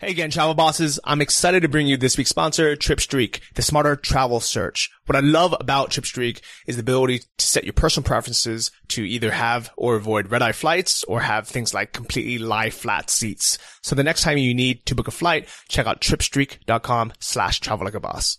Hey again, travel bosses. I'm excited to bring you this week's sponsor, TripStreak, the smarter travel search. What I love about TripStreak is the ability to set your personal preferences to either have or avoid red eye flights or have things like completely lie flat seats. So the next time you need to book a flight, check out tripstreak.com slash travel like a boss.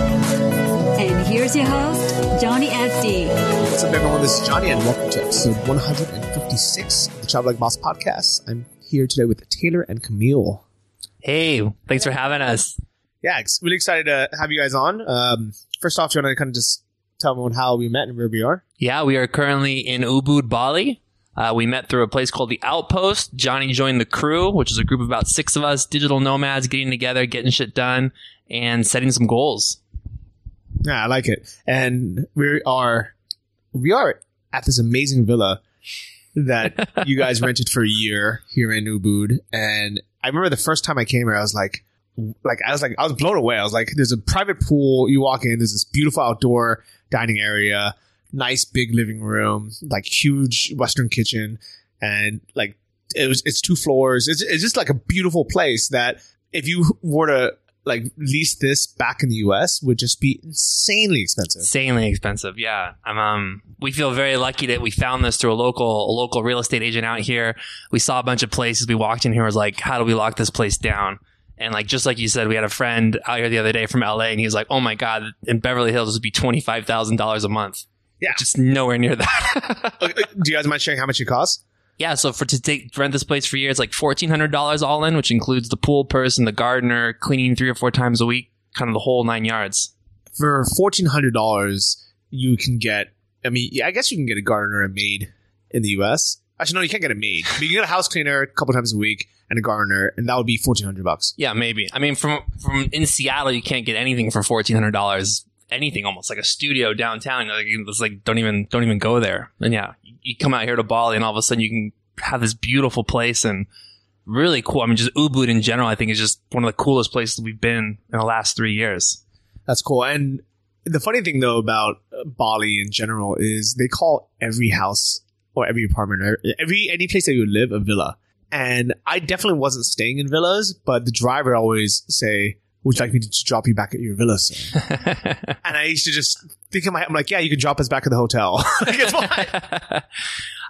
And here's your host, Johnny FD. What's up everyone? This is Johnny and welcome to episode 156 of the Travel Like Boss podcast. I'm here today with Taylor and Camille. Hey, thanks for having us. Yeah, it's really excited to have you guys on. Um, first off, do you want to kind of just tell everyone how we met and where we are? Yeah, we are currently in Ubud, Bali. Uh, we met through a place called the Outpost. Johnny joined the crew, which is a group of about six of us, digital nomads, getting together, getting shit done, and setting some goals. Yeah, I like it. And we are we are at this amazing villa that you guys rented for a year here in Ubud. And I remember the first time I came here, I was like, like I was like I was blown away. I was like, there's a private pool. You walk in, there's this beautiful outdoor dining area, nice big living room, like huge Western kitchen, and like it was it's two floors. It's it's just like a beautiful place that if you were to like lease this back in the US would just be insanely expensive. Insanely expensive, yeah. Um, um, we feel very lucky that we found this through a local a local real estate agent out here. We saw a bunch of places. We walked in here, was like, how do we lock this place down? And like just like you said, we had a friend out here the other day from LA, and he was like, "Oh my god, in Beverly Hills, this would be twenty five thousand dollars a month." Yeah. just nowhere near that. Okay, Do you guys mind sharing how much it costs? Yeah, so for to take rent this place for a year, it's like fourteen hundred dollars all in, which includes the pool person, the gardener, cleaning three or four times a week, kind of the whole nine yards. For fourteen hundred dollars, you can get. I mean, yeah, I guess you can get a gardener and maid in the US. Actually, no, you can't get a maid. But you can get a house cleaner a couple times a week and a gardener, and that would be fourteen hundred bucks. Yeah, maybe. I mean, from from in Seattle, you can't get anything for fourteen hundred dollars. Anything almost like a studio downtown. Like it's like don't even don't even go there. And yeah, you come out here to Bali, and all of a sudden you can have this beautiful place and really cool. I mean, just Ubud in general, I think is just one of the coolest places we've been in the last three years. That's cool. And the funny thing though about uh, Bali in general is they call every house or every apartment every any place that you live a villa. And I definitely wasn't staying in villas, but the driver always say, "Would you like me to drop you back at your villa?" Sir? and I used to just think in my head, I'm like, "Yeah, you can drop us back at the hotel." like, it's fine.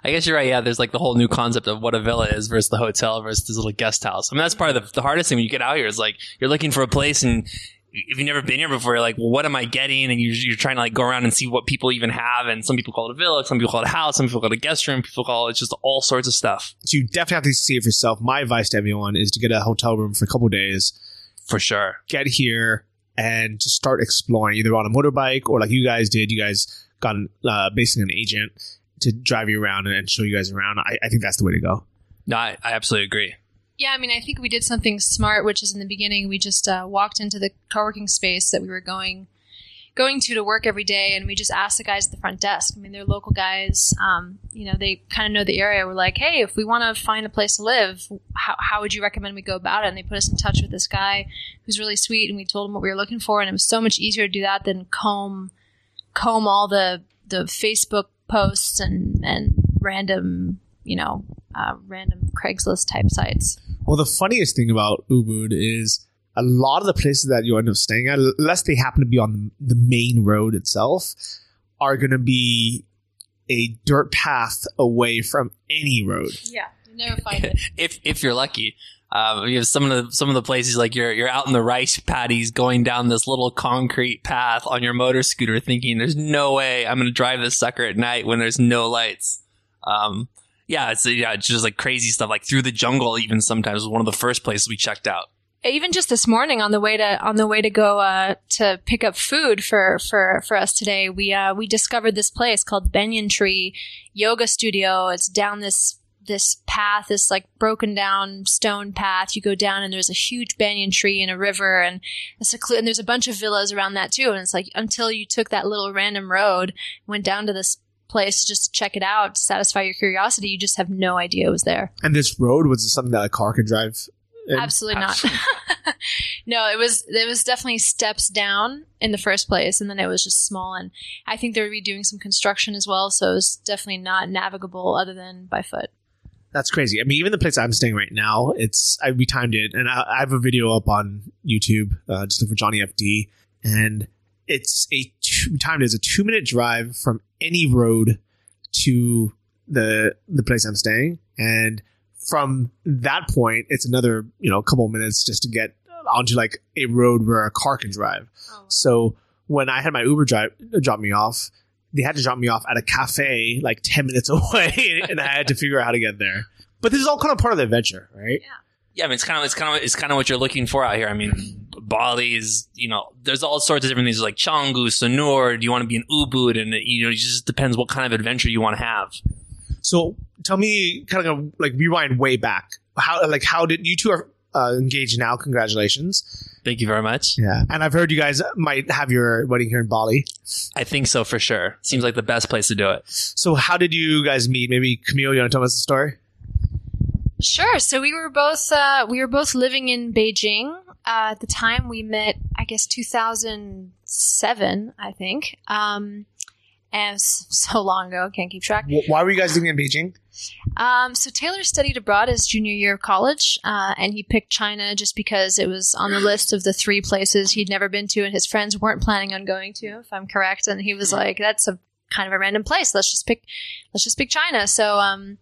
I guess you're right. Yeah, there's like the whole new concept of what a villa is versus the hotel versus this little guest house. I mean, that's part of the, the hardest thing when you get out here is like you're looking for a place and if you've never been here before, you're like, well, what am I getting? And you're, you're trying to like go around and see what people even have. And some people call it a villa, some people call it a house, some people call it a guest room, people call it just all sorts of stuff so you definitely have to see it for yourself. My advice to everyone is to get a hotel room for a couple days. For sure. get here and just start exploring either on a motorbike or like you guys did. You guys got uh, basically an agent to drive you around and show you guys around. I, I think that's the way to go. No, I, I absolutely agree. Yeah, I mean, I think we did something smart, which is in the beginning we just uh, walked into the co-working space that we were going going to to work every day, and we just asked the guys at the front desk. I mean, they're local guys. Um, you know, they kind of know the area. We're like, hey, if we want to find a place to live, how, how would you recommend we go about it? And they put us in touch with this guy who's really sweet, and we told him what we were looking for, and it was so much easier to do that than comb comb all the the Facebook posts and and random you know uh, random Craigslist type sites. Well, the funniest thing about Ubud is a lot of the places that you end up staying at, unless they happen to be on the main road itself, are going to be a dirt path away from any road. Yeah, you never find it. if if you're lucky. Um, you have some of the some of the places like you're you're out in the rice paddies going down this little concrete path on your motor scooter, thinking there's no way I'm going to drive this sucker at night when there's no lights. Um, yeah, it's yeah, it's just like crazy stuff. Like through the jungle, even sometimes was one of the first places we checked out. Even just this morning on the way to on the way to go uh, to pick up food for for for us today, we uh, we discovered this place called Banyan Tree Yoga Studio. It's down this this path, this like broken down stone path. You go down and there's a huge banyan tree and a river and a and there's a bunch of villas around that too. And it's like until you took that little random road, went down to this place just to check it out to satisfy your curiosity, you just have no idea it was there. And this road was something that a car could drive. Absolutely not. no, it was it was definitely steps down in the first place, and then it was just small. And I think they were redoing some construction as well, so it was definitely not navigable other than by foot. That's crazy. I mean, even the place I'm staying right now, it's I we timed it, and I, I have a video up on YouTube. Uh, just look for Johnny FD, and it's a two, timed it as a two minute drive from any road to the the place I'm staying, and from that point, it's another you know couple minutes just to get onto like a road where a car can drive. Oh, so when I had my Uber drive uh, drop me off, they had to drop me off at a cafe like ten minutes away, and I had to figure out how to get there. But this is all kind of part of the adventure, right? Yeah, Yeah, I mean, it's kind of it's kind of it's kind of what you're looking for out here. I mean, Bali's, you know, there's all sorts of different things like Canggu, Sanur. Do you want to be in Ubud? And you know, it just depends what kind of adventure you want to have. So tell me, kind of like rewind way back. How like how did you two are uh, engaged now? Congratulations. Thank you very much. Yeah, and I've heard you guys might have your wedding here in Bali. I think so for sure. Seems like the best place to do it. So how did you guys meet? Maybe Camille, you want to tell us the story? Sure. So we were both uh, we were both living in Beijing uh, at the time. We met, I guess, 2007, I think. Um, and so long ago, can't keep track. Why were you guys living in Beijing? Um, so Taylor studied abroad his junior year of college, uh, and he picked China just because it was on the list of the three places he'd never been to, and his friends weren't planning on going to, if I'm correct. And he was like, "That's a kind of a random place. Let's just pick, let's just pick China." So, um,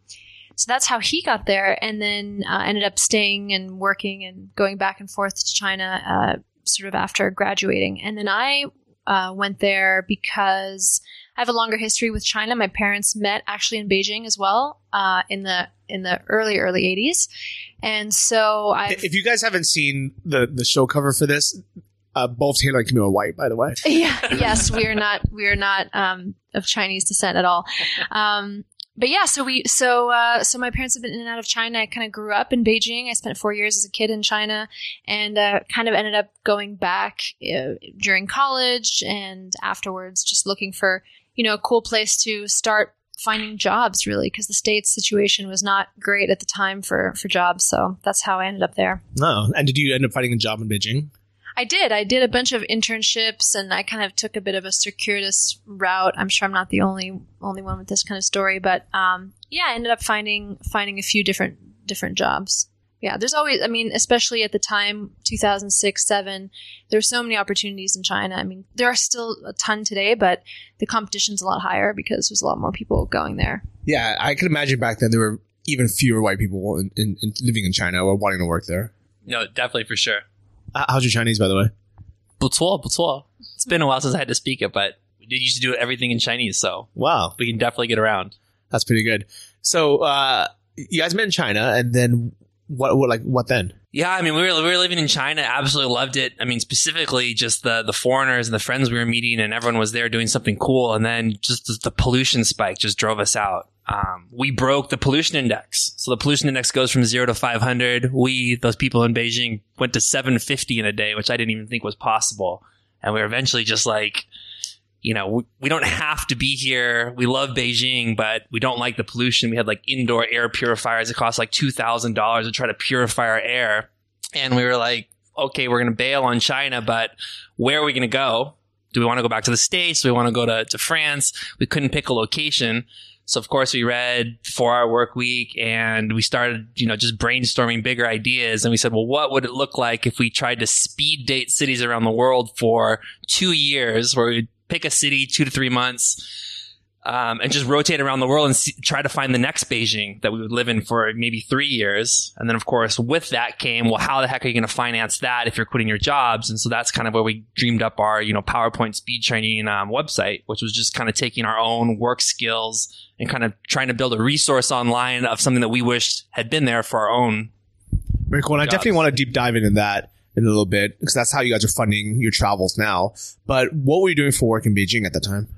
so that's how he got there, and then uh, ended up staying and working and going back and forth to China, uh, sort of after graduating. And then I uh, went there because I have a longer history with China. My parents met actually in Beijing as well uh, in the in the early early '80s, and so I If you guys haven't seen the the show cover for this, uh, both Taylor and Camille are white, by the way. yeah, yes, we are not we are not um, of Chinese descent at all. Um, but yeah, so we so uh, so my parents have been in and out of China. I kind of grew up in Beijing. I spent four years as a kid in China, and uh, kind of ended up going back uh, during college and afterwards, just looking for you know a cool place to start finding jobs really because the state's situation was not great at the time for for jobs so that's how i ended up there No, and did you end up finding a job in Beijing? I did. I did a bunch of internships, and I kind of took a bit of a circuitous route. I'm sure I'm not the only only one with this kind of story, but um, yeah, I ended up finding finding a few different different jobs. Yeah, there's always. I mean, especially at the time, 2006, seven. There's so many opportunities in China. I mean, there are still a ton today, but the competition's a lot higher because there's a lot more people going there. Yeah, I can imagine back then there were even fewer white people in, in, in living in China or wanting to work there. No, definitely for sure. Uh, how's your Chinese, by the way? 不错,不错. It's been a while since I had to speak it, but we did used to do everything in Chinese, so Wow, we can definitely get around. that's pretty good. So, uh, you guys met in China, and then what? What like what then? Yeah, I mean, we were, we were living in China, absolutely loved it. I mean, specifically just the, the foreigners and the friends we were meeting, and everyone was there doing something cool. And then just the, pollution spike just drove us out. Um, we broke the pollution index. So the pollution index goes from zero to 500. We, those people in Beijing, went to 750 in a day, which I didn't even think was possible. And we were eventually just like, you know, we, we don't have to be here. We love Beijing, but we don't like the pollution. We had like indoor air purifiers that cost like $2,000 to try to purify our air. And we were like, okay, we're going to bail on China, but where are we going to go? Do we want to go back to the States? Do we want to go to, to France? We couldn't pick a location. So of course we read Four Hour Work Week and we started, you know, just brainstorming bigger ideas. And we said, well, what would it look like if we tried to speed date cities around the world for two years where we'd pick a city two to three months um, and just rotate around the world and see, try to find the next Beijing that we would live in for maybe three years. And then, of course, with that came, well, how the heck are you going to finance that if you're quitting your jobs? And so that's kind of where we dreamed up our, you know, PowerPoint speed training um, website, which was just kind of taking our own work skills and kind of trying to build a resource online of something that we wished had been there for our own. Very cool. And I Jobs. definitely want to deep dive into that in a little bit because that's how you guys are funding your travels now. But what were you doing for work in Beijing at the time?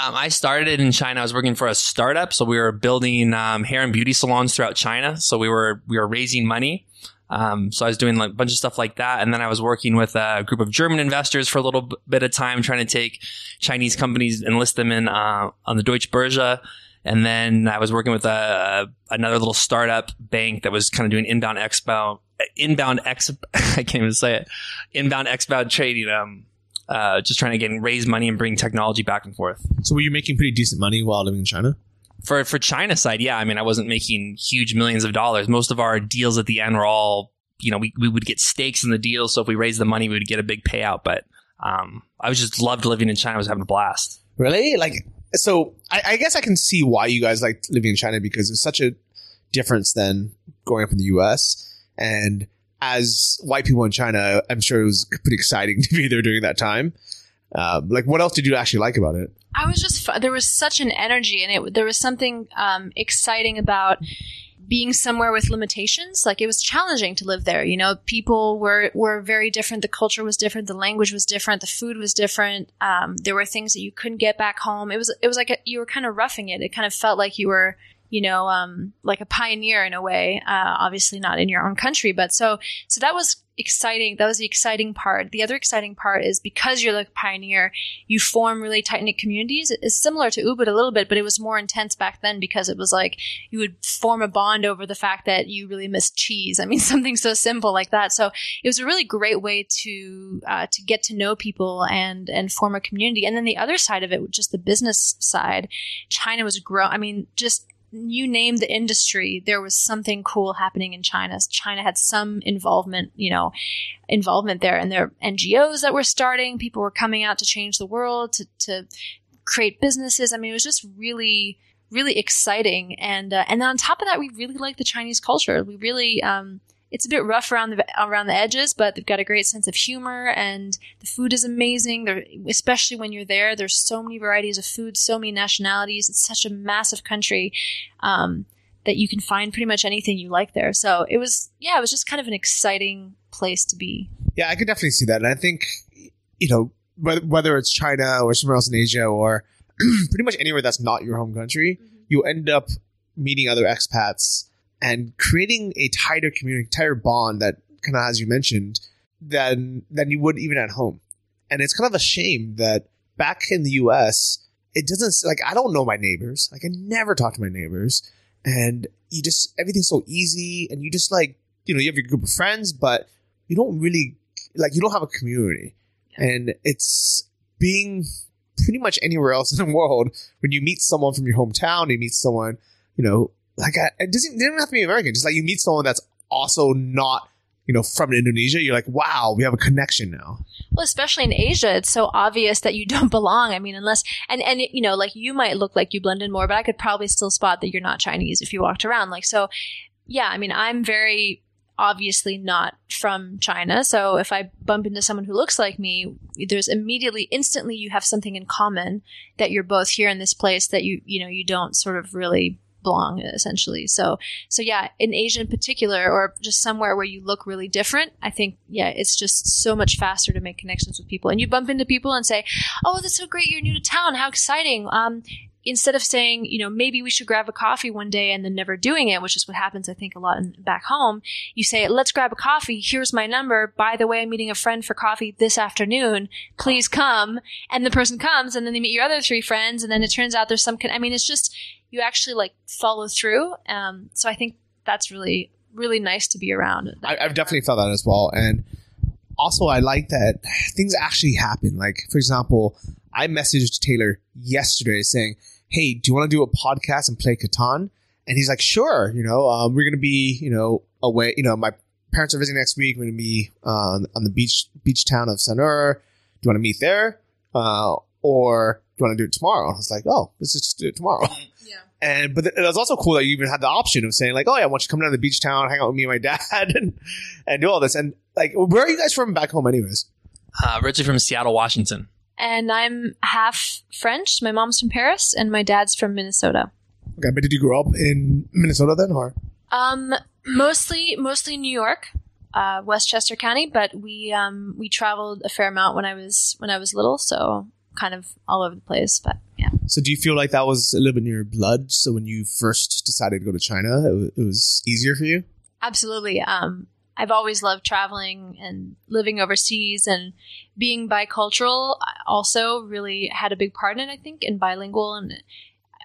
Um, I started in China. I was working for a startup, so we were building um, hair and beauty salons throughout China. So we were we were raising money. Um, so I was doing like a bunch of stuff like that, and then I was working with a group of German investors for a little bit of time, trying to take Chinese companies and list them in uh, on the Deutsche Börse. And then I was working with a, another little startup bank that was kind of doing inbound expo, inbound ex, I can't even say it, inbound exbound trading. Um, uh, just trying to get raise money and bring technology back and forth. So were you making pretty decent money while living in China? For for China side, yeah. I mean, I wasn't making huge millions of dollars. Most of our deals at the end were all, you know, we, we would get stakes in the deal. So if we raised the money, we would get a big payout. But um, I was just loved living in China. I was having a blast. Really? Like, so I, I guess I can see why you guys like living in China because it's such a difference than growing up in the U.S. And as white people in China, I'm sure it was pretty exciting to be there during that time. Um, like, what else did you actually like about it? I was just there was such an energy, and it there was something um, exciting about being somewhere with limitations. Like it was challenging to live there. You know, people were were very different. The culture was different. The language was different. The food was different. Um, there were things that you couldn't get back home. It was it was like a, you were kind of roughing it. It kind of felt like you were you know um, like a pioneer in a way. Uh, obviously not in your own country, but so so that was exciting. That was the exciting part. The other exciting part is because you're like a pioneer, you form really tight knit communities. It's similar to Ubud a little bit, but it was more intense back then because it was like you would form a bond over the fact that you really miss cheese. I mean, something so simple like that. So it was a really great way to uh, to get to know people and and form a community. And then the other side of it, just the business side, China was growing. I mean, just you name the industry, there was something cool happening in China. China had some involvement, you know, involvement there, and there are NGOs that were starting. People were coming out to change the world, to to create businesses. I mean, it was just really, really exciting. And uh, and then on top of that, we really like the Chinese culture. We really. Um, it's a bit rough around the around the edges, but they've got a great sense of humor, and the food is amazing. They're, especially when you're there, there's so many varieties of food, so many nationalities. It's such a massive country um, that you can find pretty much anything you like there. So it was, yeah, it was just kind of an exciting place to be. Yeah, I could definitely see that. And I think, you know, whether, whether it's China or somewhere else in Asia or pretty much anywhere that's not your home country, you end up meeting other expats and creating a tighter community, tighter bond that kind of, as you mentioned, than than you would even at home. And it's kind of a shame that back in the U.S., it doesn't like I don't know my neighbors. Like I never talk to my neighbors, and you just everything's so easy, and you just like you know you have your group of friends, but you don't really like you don't have a community, and it's being pretty much anywhere else in the world when you meet someone from your hometown, you meet someone you know like I, it doesn't it doesn't have to be American. Just like you meet someone that's also not you know from Indonesia, you're like, wow, we have a connection now. Well, especially in Asia, it's so obvious that you don't belong. I mean, unless and and you know, like you might look like you blend in more, but I could probably still spot that you're not Chinese if you walked around. Like so, yeah. I mean, I'm very obviously not from China. So if I bump into someone who looks like me, there's immediately, instantly, you have something in common that you're both here in this place that you you know you don't sort of really belong essentially. So so yeah in asia in particular or just somewhere where you look really different i think yeah it's just so much faster to make connections with people. And you bump into people and say oh that's so great you're new to town how exciting. Um instead of saying, you know, maybe we should grab a coffee one day and then never doing it, which is what happens, I think, a lot in, back home, you say, let's grab a coffee. Here's my number. By the way, I'm meeting a friend for coffee this afternoon. Please come. And the person comes and then they meet your other three friends. And then it turns out there's some, con- I mean, it's just, you actually like follow through. Um, so I think that's really, really nice to be around. I, I've definitely felt that as well. And also, I like that things actually happen. Like, for example, I messaged Taylor yesterday saying, "Hey, do you want to do a podcast and play Catan?" And he's like, "Sure." You know, um, we're gonna be, you know, away. You know, my parents are visiting next week. We're gonna be uh, on the beach beach town of Sanur. Do you want to meet there, uh, or do you want to do it tomorrow? I was like, "Oh, let's just do it tomorrow." Yeah. And but it was also cool that you even had the option of saying like, "Oh yeah, I want you to come down to the beach town, hang out with me and my dad, and and do all this." And like, where are you guys from back home, anyways? Uh, originally from Seattle, Washington. And I'm half French. My mom's from Paris and my dad's from Minnesota. Okay, but did you grow up in Minnesota then, or? Um, mostly, mostly New York, uh, Westchester County, but we um, we traveled a fair amount when I was when I was little, so kind of all over the place. But yeah, Yeah. So do you feel like that was a little bit in your blood? So when you first decided to go to China, it, wa- it was easier for you? Absolutely. Um, I've always loved traveling and living overseas and being bicultural also really had a big part in it, I think, and bilingual. And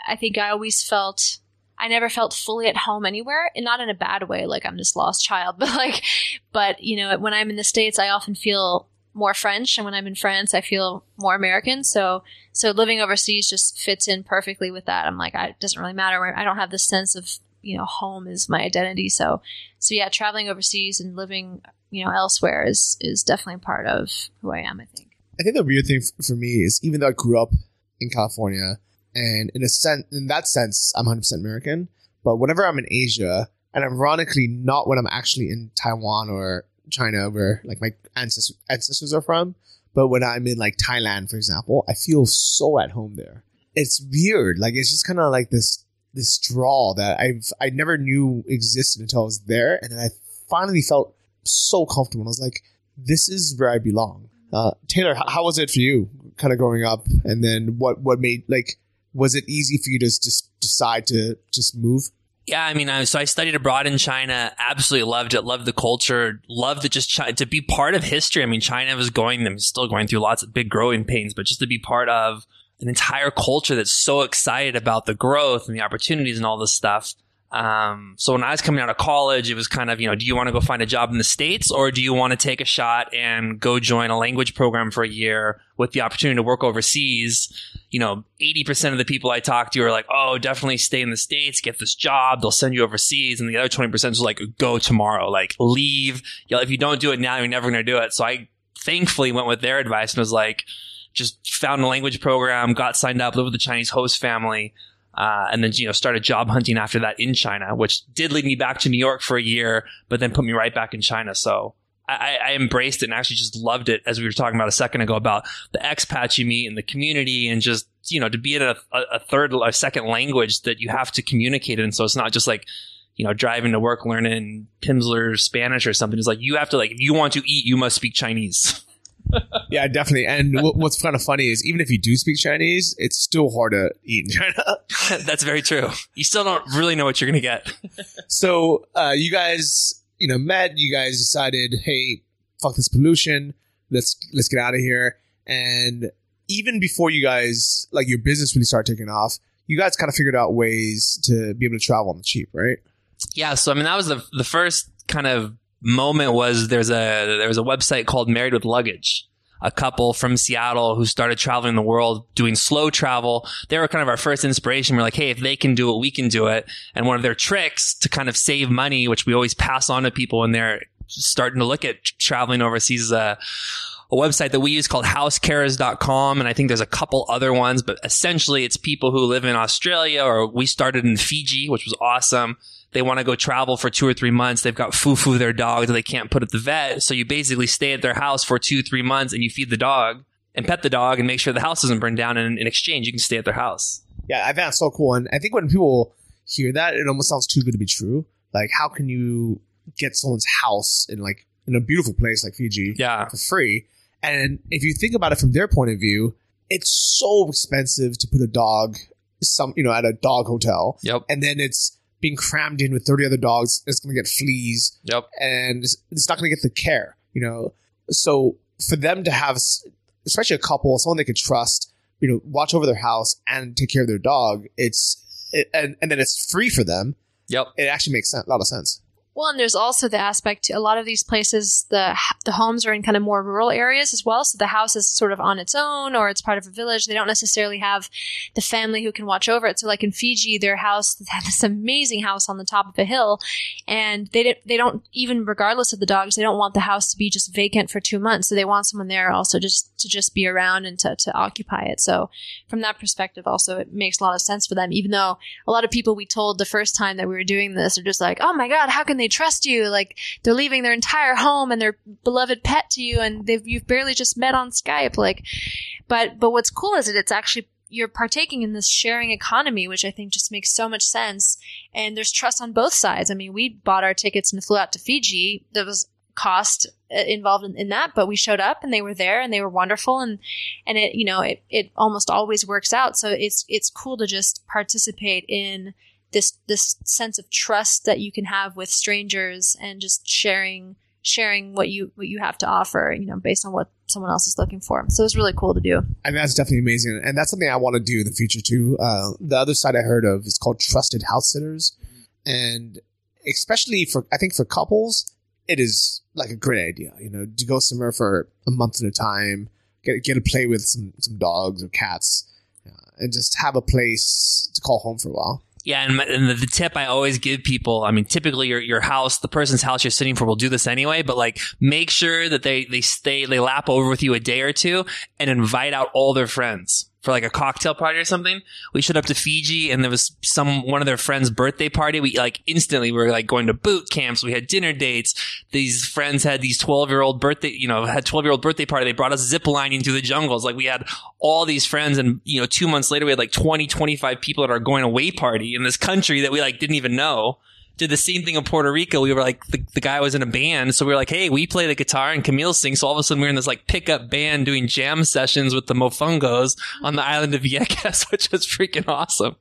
I think I always felt, I never felt fully at home anywhere and not in a bad way, like I'm this lost child, but like, but you know, when I'm in the States, I often feel more French. And when I'm in France, I feel more American. So, so living overseas just fits in perfectly with that. I'm like, I, it doesn't really matter I don't have this sense of, you know, home is my identity. So, so yeah, traveling overseas and living, you know, elsewhere is is definitely part of who I am. I think. I think the weird thing for me is even though I grew up in California, and in a sense, in that sense, I'm 100% American. But whenever I'm in Asia, and ironically, not when I'm actually in Taiwan or China, where like my ancestors ancestors are from, but when I'm in like Thailand, for example, I feel so at home there. It's weird. Like it's just kind of like this this draw that I've I never knew existed until I was there, and then I finally felt so comfortable. I was like, this is where I belong. Uh, Taylor, how, how was it for you, kind of growing up, and then what what made like was it easy for you to just decide to just move? Yeah, I mean, I, so I studied abroad in China. Absolutely loved it. Loved the culture. Loved it. Just to be part of history. I mean, China was going, them still going through lots of big growing pains, but just to be part of an entire culture that's so excited about the growth and the opportunities and all this stuff. Um, so when I was coming out of college, it was kind of, you know, do you want to go find a job in the States or do you want to take a shot and go join a language program for a year with the opportunity to work overseas? You know, 80% of the people I talked to are like, oh, definitely stay in the States, get this job, they'll send you overseas. And the other 20% is like, go tomorrow, like leave. You know, if you don't do it now, you're never going to do it. So I thankfully went with their advice and was like, just found a language program, got signed up, lived with the Chinese host family. Uh, and then you know started job hunting after that in China, which did lead me back to New York for a year, but then put me right back in China. So I, I embraced it and actually just loved it, as we were talking about a second ago about the expats you meet and the community, and just you know to be in a, a third, a second language that you have to communicate in. So it's not just like you know driving to work learning Pimsleur Spanish or something. It's like you have to like if you want to eat, you must speak Chinese. Yeah, definitely. And what, what's kind of funny is even if you do speak Chinese, it's still hard to eat in China. That's very true. You still don't really know what you're going to get. So uh, you guys, you know, met. You guys decided, hey, fuck this pollution. Let's let's get out of here. And even before you guys, like your business really started taking off, you guys kind of figured out ways to be able to travel on the cheap, right? Yeah, so I mean that was the the first kind of moment was there's a there was a website called Married with Luggage. A couple from Seattle who started traveling the world doing slow travel. They were kind of our first inspiration. We're like, hey, if they can do it, we can do it. And one of their tricks to kind of save money, which we always pass on to people when they're starting to look at traveling overseas, is a, a website that we use called housecarers.com. And I think there's a couple other ones, but essentially it's people who live in Australia or we started in Fiji, which was awesome they want to go travel for two or three months. They've got foo-foo, their dog that they can't put at the vet. So you basically stay at their house for two, three months and you feed the dog and pet the dog and make sure the house doesn't burn down. And in exchange, you can stay at their house. Yeah, I think that's so cool. And I think when people hear that, it almost sounds too good to be true. Like, how can you get someone's house in like in a beautiful place like Fiji Yeah. for free? And if you think about it from their point of view, it's so expensive to put a dog some you know at a dog hotel, Yep. and then it's being crammed in with 30 other dogs. It's going to get fleas Yep. and it's, it's not going to get the care, you know. So for them to have, especially a couple, someone they could trust, you know, watch over their house and take care of their dog, it's it, and and then it's free for them. Yep. It actually makes sense, a lot of sense. Well, and there's also the aspect. To a lot of these places, the the homes are in kind of more rural areas as well. So the house is sort of on its own, or it's part of a village. They don't necessarily have the family who can watch over it. So, like in Fiji, their house they this amazing house on the top of a hill, and they didn't, they don't even regardless of the dogs, they don't want the house to be just vacant for two months. So they want someone there also just to just be around and to to occupy it. So from that perspective, also it makes a lot of sense for them. Even though a lot of people we told the first time that we were doing this are just like, oh my god, how can they trust you? Like they're leaving their entire home and their beloved pet to you, and they've you've barely just met on Skype. Like, but but what's cool is that it's actually you're partaking in this sharing economy, which I think just makes so much sense. And there's trust on both sides. I mean, we bought our tickets and flew out to Fiji. That was cost uh, involved in, in that, but we showed up and they were there and they were wonderful and and it you know it, it almost always works out. So it's it's cool to just participate in this this sense of trust that you can have with strangers and just sharing sharing what you what you have to offer, you know, based on what someone else is looking for. So it's really cool to do. I mean, that's definitely amazing, and that's something I want to do in the future too. Uh, the other side I heard of is called trusted house sitters, and especially for I think for couples, it is like a great idea. You know, to go somewhere for a month at a time, get get to play with some some dogs or cats, uh, and just have a place to call home for a while. Yeah, and, my, and the, the tip I always give people, I mean, typically your, your house, the person's house you're sitting for will do this anyway, but like make sure that they, they stay, they lap over with you a day or two and invite out all their friends for like a cocktail party or something. We showed up to Fiji and there was some, one of their friends' birthday party. We like instantly were like going to boot camps. We had dinner dates. These friends had these 12 year old birthday, you know, had 12 year old birthday party. They brought us zip lining through the jungles. Like we had all these friends and, you know, two months later we had like 20, 25 people at our going away party in this country that we like didn't even know did the same thing in Puerto Rico. We were like, the, the guy was in a band. So we were like, hey, we play the guitar and Camille sings. So all of a sudden we're in this like pickup band doing jam sessions with the Mofungos on the island of Vieques, which was freaking awesome.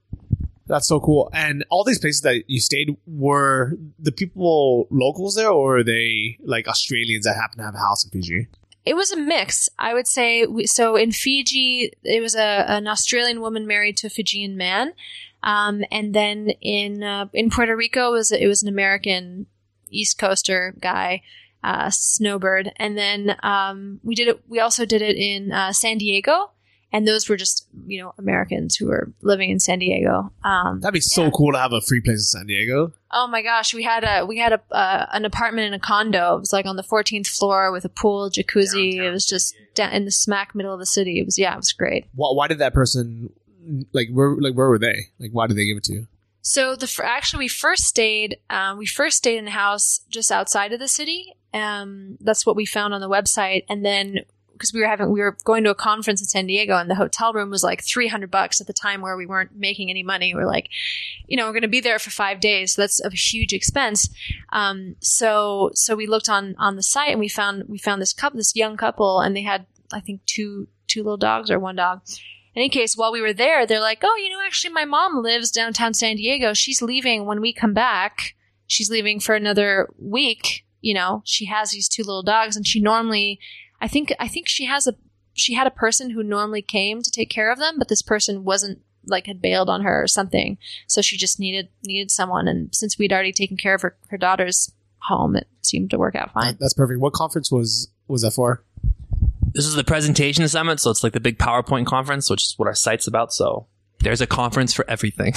That's so cool. And all these places that you stayed were the people locals there, or are they like Australians that happen to have a house in Fiji? It was a mix, I would say. We, so in Fiji, it was a, an Australian woman married to a Fijian man. Um, and then in uh, in Puerto Rico, it was it was an American East Coaster guy, uh, Snowbird, and then um, we did it. We also did it in uh, San Diego, and those were just you know Americans who were living in San Diego. Um, That'd be so Yeah. cool to have a free place in San Diego. oh my gosh, we had a we had a uh, an apartment in a condo. It was like on the 14th floor with a pool, jacuzzi. it was just down in the smack middle of the city. It was yeah, it was great. Why, why did that person like where like where were they? Like why did they give it to you? So the actually we first stayed um, we first stayed in a house just outside of the city. Um, that's what we found on the website, and then because we were having we were going to a conference in San Diego, and the hotel room was like three hundred bucks at the time where we weren't making any money. We're like, you know, we're going to be there for five days, so that's a huge expense. Um, so so we looked on on the site and we found we found this couple, this young couple, and they had I think two two little dogs or one dog. Any case, while we were there, they're like, oh, you know, actually, my mom lives downtown San Diego. She's leaving when we come back. She's leaving for another week. You know, she has these two little dogs, and she normally, I think, I think she has a, she had a person who normally came to take care of them, but this person wasn't like had bailed on her or something, so she just needed needed someone. And since we'd already taken care of her her daughter's home, it seemed to work out fine. That's perfect. What conference was was that for? This is the presentation summit. So it's like the big PowerPoint conference, which is what our site's about. So there's a conference for everything.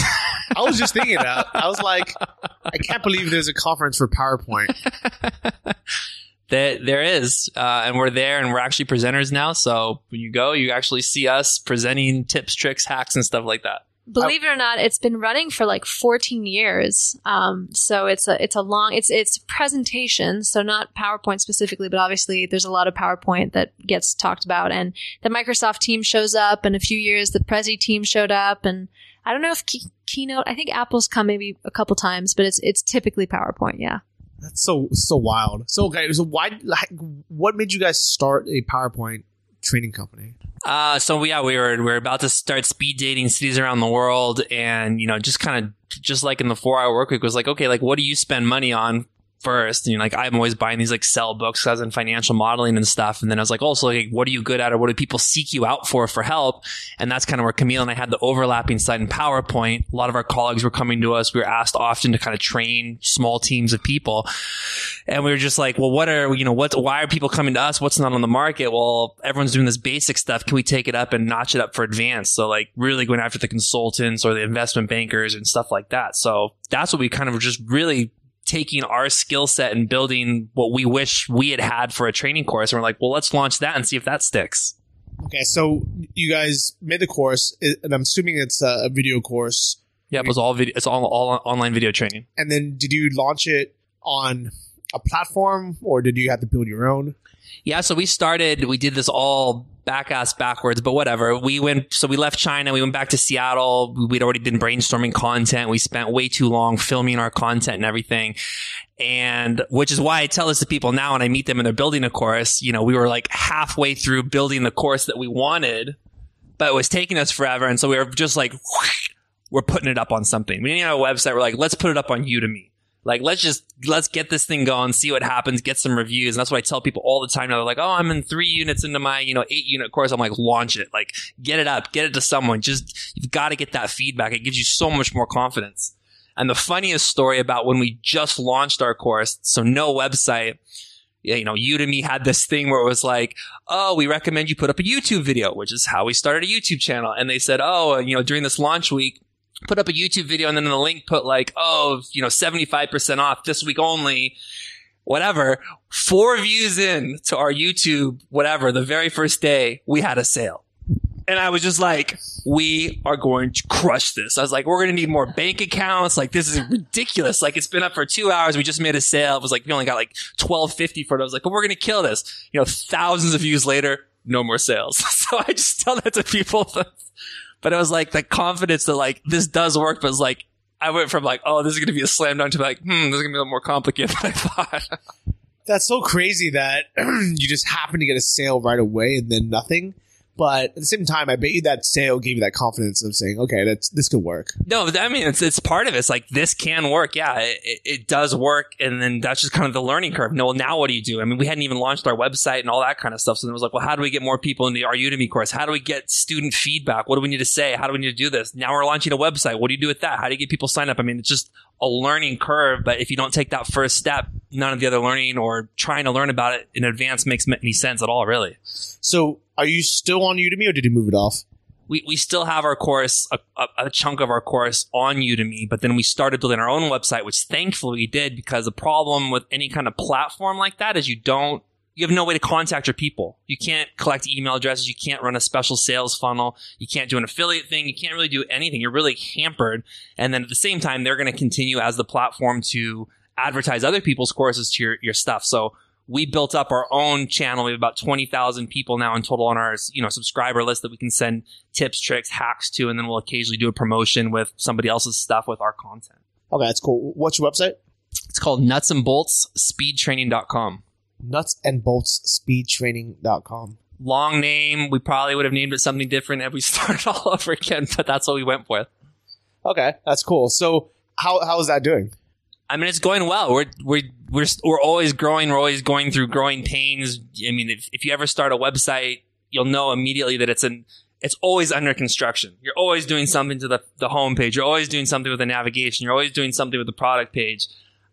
I was just thinking that. I was like, I can't believe there's a conference for PowerPoint. There, there is, uh, and we're there, and we're actually presenters now. So when you go, you actually see us presenting tips, tricks, hacks, and stuff like that. Believe it or not, it's been running for like 14 years. Um, so it's a it's a long it's it's presentation, so not PowerPoint specifically, but obviously there's a lot of PowerPoint that gets talked about, and the Microsoft team shows up. In a few years, the Prezi team showed up, and I don't know if key, Keynote. I think Apple's come maybe a couple times, but it's it's typically PowerPoint. Yeah. That's so so wild. So okay, so why like what made you guys start a PowerPoint training company? Uh, so yeah, we were we were about to start speed dating cities around the world, and you know, just kind of just like in the four hour work week was like, okay, like what do you spend money on first? And you know, like I'm always buying these like Excel books 'cause I was in financial modeling and stuff, and then I was like, oh, also like, what are you good at, or what do people seek you out for for help? And that's kind of where Camille and I had the overlapping side in PowerPoint. A lot of our colleagues were coming to us. We were asked often to kind of train small teams of people. And we were just like, well, what are, you know, what, why are people coming to us? What's not on the market? Well, everyone's doing this basic stuff. Can we take it up and notch it up for advanced? So like really going after the consultants or the investment bankers and stuff like that. So that's what we kind of just really taking our skill set and building what we wish we had had for a training course. And we're like, well, let's launch that and see if that sticks. Okay, so you guys made the course, and I'm assuming it's a, video course. Yeah, it was all video. It's all, all online video training. And then did you launch it on a platform, or did you have to build your own? Yeah, so we started, we did this all back ass backwards, but whatever. We went, so we left China, we went back to Seattle. We'd already been brainstorming content. We spent way too long filming our content and everything. And which is why I tell this to people now when I meet them and they're building a course. You know, we were like halfway through building the course that we wanted, but it was taking us forever. And so we were just like, we're putting it up on something. We didn't have a website. We're like, let's put it up on Udemy. Like, let's just, let's get this thing going, see what happens, get some reviews. And that's what I tell people all the time now. They're like, oh, I'm in three units into my, you know, eight unit course. I'm like, launch it. Like, get it up, get it to someone. Just, you've got to get that feedback. It gives you so much more confidence. And the funniest story about when we just launched our course, so no website, you know, Udemy had this thing where it was like, oh, we recommend you put up a YouTube video, which is how we started a YouTube channel. And they said, oh, you know, during this launch week, put up a YouTube video and then in the link put like, oh, you know, 75% off this week only, whatever. Four views in to our YouTube, whatever, the very first day we had a sale. And I was just like, we are going to crush this. I was like, we're going to need more bank accounts. Like, this is ridiculous. Like, it's been up for two hours. We just made a sale. It was like, we only got like 1250 for it. I was like, but we're going to kill this. You know, thousands of views later, no more sales. So I just tell that to people. But it was like the confidence that like this does work, but it's like I went from like, oh, this is going to be a slam dunk to like, hmm, this is going to be a little more complicated than I thought. That's so crazy that you just happen to get a sale right away and then nothing. But at the same time, I bet you that sale gave you that confidence of saying, okay, that's this could work. No, I mean it's it's part of it. It's like this can work. Yeah, it, it does work, and then that's just kind of the learning curve. No, now what do you do? I mean, we hadn't even launched our website and all that kind of stuff. So then it was like, well, how do we get more people into our Udemy course? How do we get student feedback? What do we need to say? How do we need to do this? Now we're launching a website. What do you do with that? How do you get people signed up? I mean, it's just a learning curve. But if you don't take that first step, none of the other learning or trying to learn about it in advance makes any sense at all, really. So, are you still on Udemy, or did you move it off? we, we still have our course, a, a, a, chunk of our course on Udemy, but then we started building our own website, which thankfully we did because the problem with any kind of platform like that is you don't, you have no way to contact your people. You can't collect email addresses. You can't run a special sales funnel. You can't do an affiliate thing. You can't really do anything. You're really hampered. And then at the same time, they're going to continue as the platform to advertise other people's courses to your, your stuff. So we built up our own channel. We have about 20,000 people now in total on our, you know, subscriber list that we can send tips, tricks, hacks to. And then we'll occasionally do a promotion with somebody else's stuff with our content. Okay, that's cool. What's your website? It's called nuts and bolts speedtraining.com. Nuts and bolts Long name. We probably would have named it something different if we started all over again, but that's what we went with. Okay, that's cool. So how how is that doing? I mean, it's going well. We're we're we're we're always growing. We're always going through growing pains. I mean, if, if you ever start a website, you'll know immediately that it's an it's always under construction. You're always doing something to the the homepage. You're always doing something with the navigation. You're always doing something with the product page.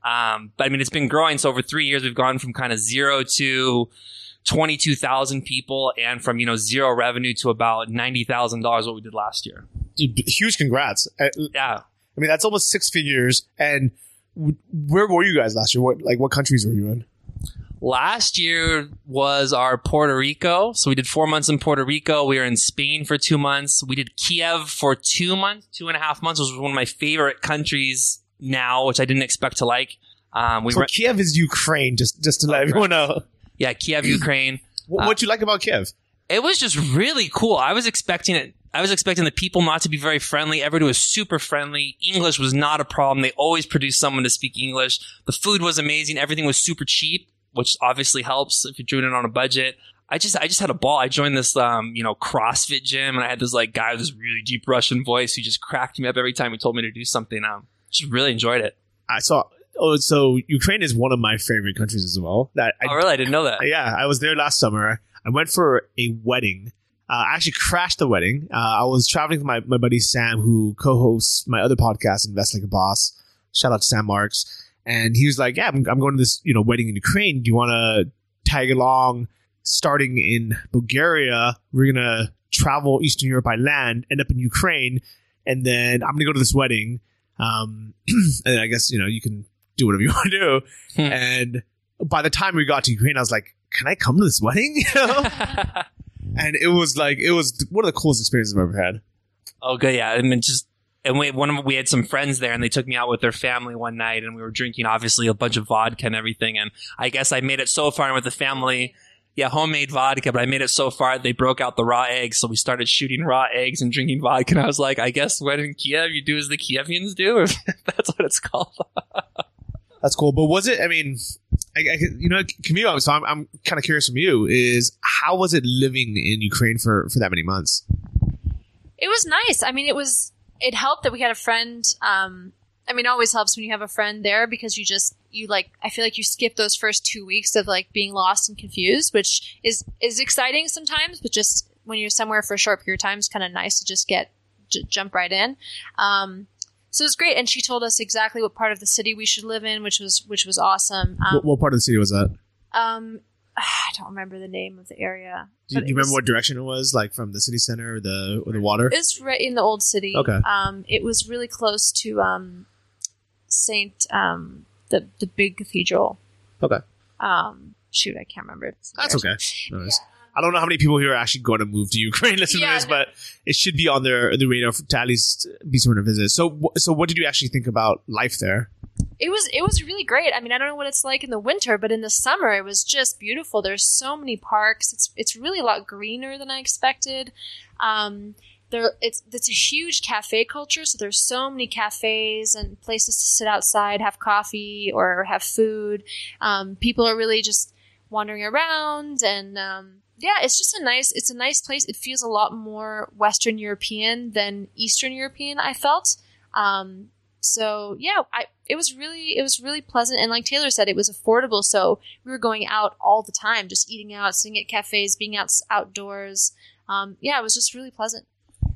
Um, but I mean, it's been growing. So over three years, we've gone from kind of zero to 22,000 people and from, you know, zero revenue to about $90,000 what we did last year. Dude, huge congrats. Yeah. I mean, that's almost six figures. And where were you guys last year? What like what countries were you in? Last year was our Puerto Rico. So we did four months in Puerto Rico. We were in Spain for two months. We did Kiev for two months, two and a half months, which was one of my favorite countries now, which I didn't expect to like. Um, we So re- Kiev is Ukraine, just just to let everyone know. yeah, Kiev, Ukraine. What, what you like about Kiev? It was just really cool. I was expecting it. I was expecting the people not to be very friendly. Everybody was super friendly. English was not a problem. They always produced someone to speak English. The food was amazing. Everything was super cheap, which obviously helps if you're doing it on a budget. I just, I just had a ball. I joined this, um, you know, CrossFit gym, and I had this like guy with this really deep Russian voice who just cracked me up every time he told me to do something. Um, just really enjoyed it. I saw. Oh, so Ukraine is one of my favorite countries as well. That I, oh, really? I didn't know that. yeah, I was there last summer. I went for a wedding. Uh, I actually crashed the wedding. Uh, I was traveling with my, my buddy Sam, who co-hosts my other podcast, Invest Like a Boss. Shout out to Sam Marks. And he was like, "Yeah, I'm, I'm going to this you know wedding in Ukraine. Do you want to tag along? Starting in Bulgaria, we're gonna travel Eastern Europe by land, end up in Ukraine, and then I'm gonna go to this wedding. Um, and I guess you know you can do whatever you want to do. Hmm. and by the time we got to Ukraine, I was like, "Can I come to this wedding?" You know? and it was like it was one of the coolest experiences I've ever had. oh, good. Yeah. I mean, just and we one of we had some friends there, and they took me out with their family one night, and we were drinking obviously a bunch of vodka and everything. And I guess I made it so far with the family. Yeah, homemade vodka, but I made it so far they broke out the raw eggs, so we started shooting raw eggs and drinking vodka. And I was like, I guess when in Kiev you do as the Kievians do, if that's what it's called. That's cool. But was it? I mean, I, I, you know, Camille. So I'm, I'm kind of curious from you. Is how was it living in Ukraine for for that many months? It was nice. I mean, it was. It helped that we had a friend. Um, I mean, it always helps when you have a friend there because you just you like. I feel like you skip those first two weeks of like being lost and confused, which is is exciting sometimes, but just when you're somewhere for a short period of time, it's kind of nice to just get j- jump right in. Um, so it was great, and she told us exactly what part of the city we should live in, which was which was awesome. Um, what, what part of the city was that? um, I don't remember the name of the area. Do you, do you was- remember what direction it was? Like from the city center or the or the water? It's right in the old city. Okay. Um, it was really close to um, Saint um, the the big cathedral. Okay. Um, shoot, I can't remember. That's okay. No worries. I don't know how many people here are actually going to move to Ukraine listen Yeah, to this, no. but it should be on their the radar to at least be someone to visit. So, so what did you actually think about life there? It was it was really great. I mean, I don't know what it's like in the winter, but in the summer it was just beautiful. There's so many parks. It's it's really a lot greener than I expected. Um, there it's it's a huge cafe culture, so there's so many cafes and places to sit outside, have coffee or have food. Um, people are really just wandering around and um, yeah, it's just a nice it's a nice place. It feels a lot more Western European than Eastern European. I felt. Um, so yeah, I it was really it was really pleasant and like Taylor said, it was affordable. So we were going out all the time, just eating out, sitting at cafes, being out outdoors. Um, yeah, it was just really pleasant.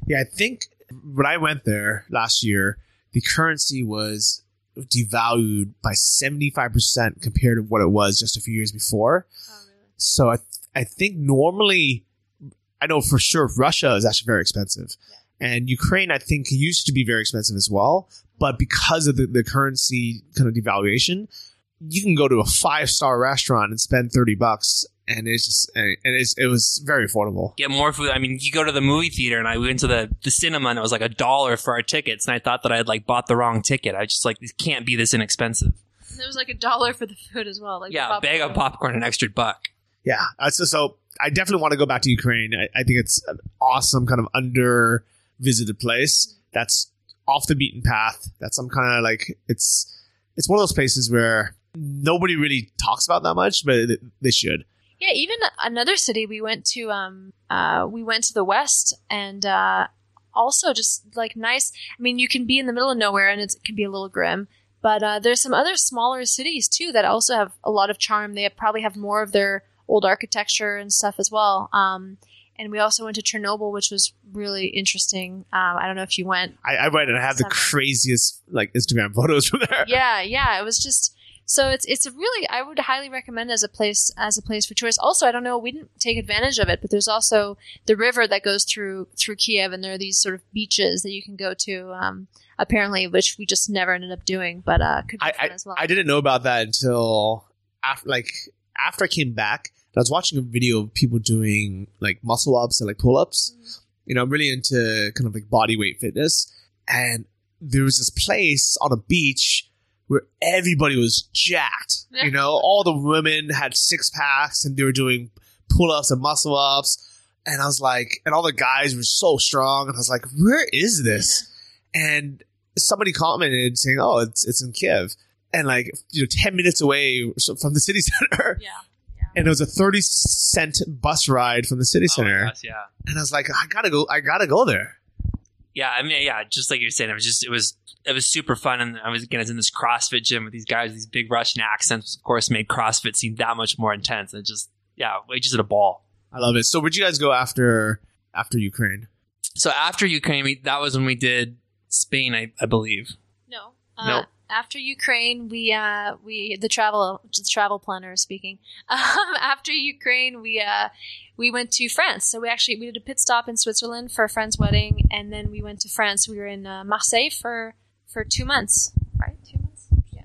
Yeah, I think when I went there last year, the currency was devalued by seventy five percent compared to what it was just a few years before. Oh, really? So I I think normally I know for sure Russia is actually very expensive. And Ukraine I think used to be very expensive as well, but because of the, the currency kind of devaluation, you can go to a five star restaurant and spend 30 bucks and it's just and it's, it was very affordable. Get more food. I mean, you go to the movie theater, and I went to the the cinema, and it was like a dollar for our tickets, and I thought that I had like bought the wrong ticket. I just like this can't be this inexpensive. And there was like a dollar for the food as well. Like Yeah, a bag of popcorn. popcorn, an extra buck. Yeah. Uh, so, so I definitely want to go back to Ukraine. I, I think it's an awesome kind of under visited place that's off the beaten path. That's some kind of like it's it's one of those places where nobody really talks about that much, but they- they should. Yeah, even another city we went to. Um, uh, we went to the west, and uh, also just like nice. I mean, you can be in the middle of nowhere, and it can be a little grim. But uh, there's some other smaller cities too that also have a lot of charm. They probably have more of their old architecture and stuff as well. Um, and we also went to Chernobyl, which was really interesting. Um, I don't know if you went. I, I went and I have the craziest like Instagram photos from there. yeah, yeah. It was just so it's it's a really I would highly recommend as a place as a place for tourists. Also, I don't know we didn't take advantage of it, but there's also the river that goes through through Kiev, and there are these sort of beaches that you can go to. Um, apparently, which we just never ended up doing, but uh, could be I, fun I, as well. I didn't know about that until after like after I came back. I was watching a video of people doing like muscle ups and like pull ups. Mm. You know, I'm really into kind of like body weight fitness. And there was this place on a beach where everybody was jacked. You know, all the women had six packs and they were doing pull ups and muscle ups. And I was like, and all the guys were so strong. And I was like, where is this? And somebody commented saying, "Oh, it's it's in Kiev," and like you know, ten minutes away from the city center. yeah, And it was a thirty cent bus ride from the city Oh my center. gosh, yeah. and I was like, I gotta go. I gotta go there. Yeah, I mean, yeah, just like you're saying, it was just, it was, it was super fun. And I was, again, I was in this CrossFit gym with these guys, these big Russian accents, which of course, made CrossFit seem that much more intense. And just, yeah, we just did a ball. I love it. So, where'd you guys go after after Ukraine? So after Ukraine, we, that was when we did Spain, I, I believe. no, uh, Nope. After Ukraine, we uh, we the travel the travel planner is speaking. Um, after Ukraine, we uh, we went to France. So we actually we did a pit stop in Switzerland for a friend's wedding, and then we went to France. We were in uh, Marseille for for two months. Right, two months. Yeah,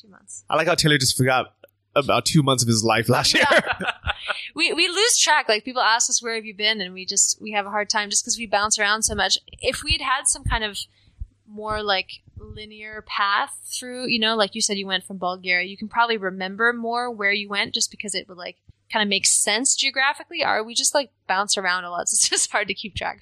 two months. I like how Taylor just forgot about two months of his life last year. we we lose track. Like people ask us where have you been, and we just we have a hard time just because we bounce around so much. If we'd had some kind of more like linear path through, you know, like you said, you went from Bulgaria. You can probably remember more where you went just because it would like kind of make sense geographically. Or we just like bounce around a lot, so it's just hard to keep track.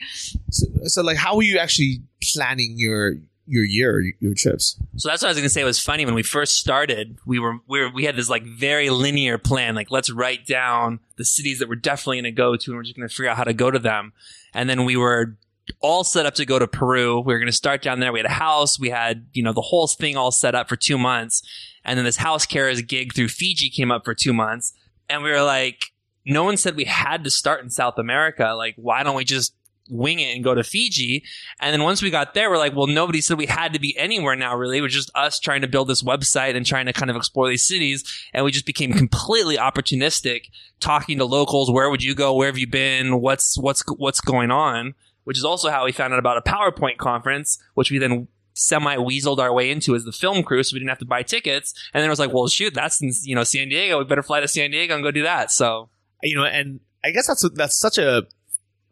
So, so like, how were you actually planning your your year, your trips? So that's what I was gonna say. It was funny when we first started. We were we were we had this like very linear plan. Like let's write down the cities that we're definitely gonna go to, and we're just gonna figure out how to go to them. And then we were all set up to go to Peru. We were gonna start down there. We had a house. We had you know the whole thing all set up for two months. And then this house carers gig through Fiji came up for two months, and we were like, no one said we had to start in South America. Like, why don't we just wing it and go to Fiji. And then once we got there, we're like, well, nobody said we had to be anywhere now, really. It was just us trying to build this website and trying to kind of explore these cities. And we just became completely opportunistic, talking to locals. Where would you go? Where have you been? What's, what's, what's going on? Which is also how we found out about a PowerPoint conference, which we then semi weaseled our way into as the film crew, so we didn't have to buy tickets. And then it was like, well, shoot, that's in you know San Diego. We better fly to San Diego and go do that. So you know, and I guess that's that's such a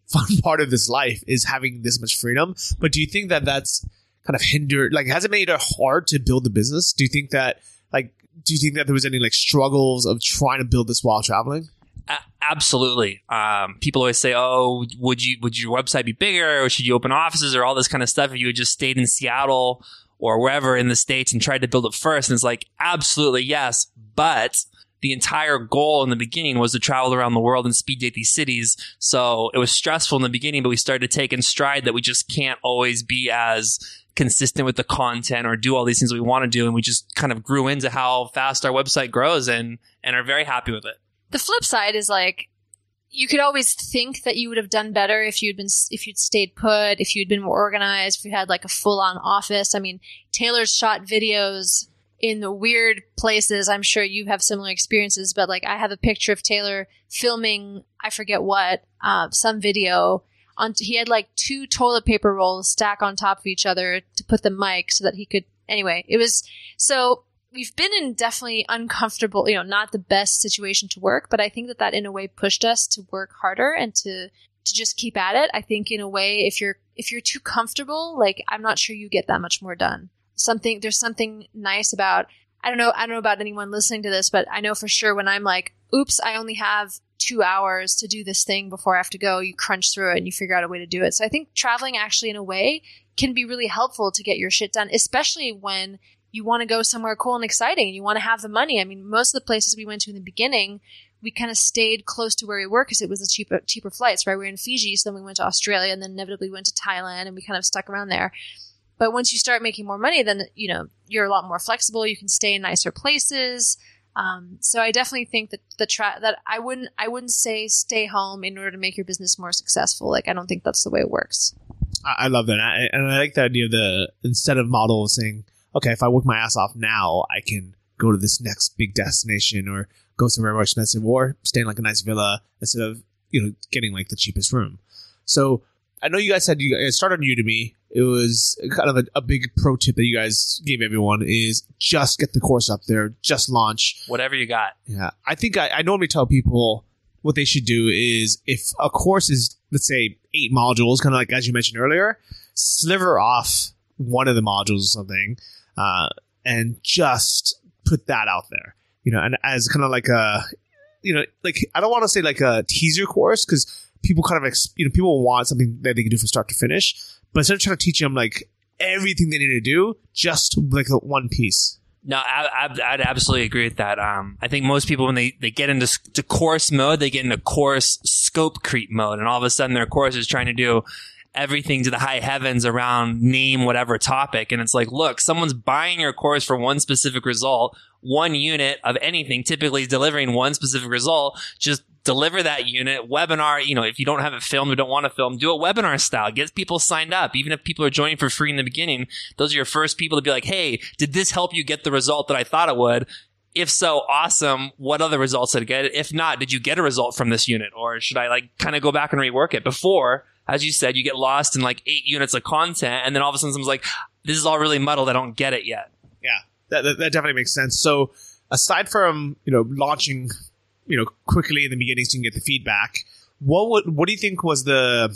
fun part of this life is having this much freedom. But do you think that that's kind of hindered? Like, has it made it hard to build the business? Do you think that, like, do you think that there was any like struggles of trying to build this while traveling? Absolutely. Um, people always say, "Oh, would you would your website be bigger, or should you open offices, or all this kind of stuff?" If you had just stayed in Seattle or wherever in the states and tried to build it first, and it's like, absolutely yes, but the entire goal in the beginning was to travel around the world and speed date these cities. So it was stressful in the beginning, but we started to take in stride that we just can't always be as consistent with the content or do all these things we want to do. And we just kind of grew into how fast our website grows and, and are very happy with it. The flip side is like, you could always think that you would have done better if you'd been if you'd stayed put, if you'd been more organized, if you had like a full on office. I mean, Taylor's shot videos in the weird places. I'm sure you have similar experiences, but like I have a picture of Taylor filming, I forget what, uh, some video. On he had like two toilet paper rolls stacked on top of each other to put the mic so that he could. Anyway, it was so we've been in definitely uncomfortable, you know, not the best situation to work, but I think that that in a way pushed us to work harder and to to just keep at it. I think in a way, if you're if you're too comfortable, like I'm not sure you get that much more done something there's something nice about I don't know I don't know about anyone listening to this, but I know for sure when I'm like, oops, I only have two hours to do this thing before I have to go, you crunch through it and you figure out a way to do it. So I think traveling actually in a way can be really helpful to get your shit done, especially when you want to go somewhere cool and exciting and you want to have the money. I mean, most of the places we went to in the beginning, we kind of stayed close to where we were because it was the cheaper cheaper flights, right? We were in Fiji, so then we went to Australia and then inevitably went to Thailand and we kind of stuck around there. But once you start making more money, then you know you're a lot more flexible. You can stay in nicer places. Um, so I definitely think that the tra- that I wouldn't I wouldn't say stay home in order to make your business more successful. Like I don't think that's the way it works. I, love that, I, and I like the idea of the incentive model of saying, okay, if I work my ass off now, I can go to this next big destination or go somewhere more expensive or stay in like a nice villa instead of you know getting like the cheapest room. So I know you guys said you guys started Udemy. It was kind of a, a, big pro tip that you guys gave everyone is just get the course up there, just launch whatever you got. Yeah, I think I, I normally tell people what they should do is if a course is let's say eight modules, kind of like as you mentioned earlier, sliver off one of the modules or something, uh, and just put that out there. You know, and as kind of like a, you know, like I don't want to say like a teaser course because people kind of you know people want something that they can do from start to finish, but instead of trying to teach them like everything they need to do, just like one piece. No, I, would absolutely agree with that. Um, I think most people, when they, they get into to course mode, they get into course scope creep mode, and all of a sudden their course is trying to do everything to the high heavens around name whatever topic. And it's like, look, someone's buying your course for one specific result, one unit of anything, typically delivering one specific result. Just deliver that unit webinar you know if you don't have it filmed or don't want to film do a webinar style. Get people signed up. Even if people are joining for free in the beginning those are your first people to be like hey did this help you get the result that i thought it would? If so awesome. What other results did it get? If not did you get a result from this unit? Or should i like kind of go back and rework it? Before as you said you get lost in like eight units of content and then all of a sudden someone's like this is all really muddled i don't get it yet yeah that, that, that definitely makes sense so aside from you know launching you know quickly in the beginning so you can get the feedback. What would what do you think was the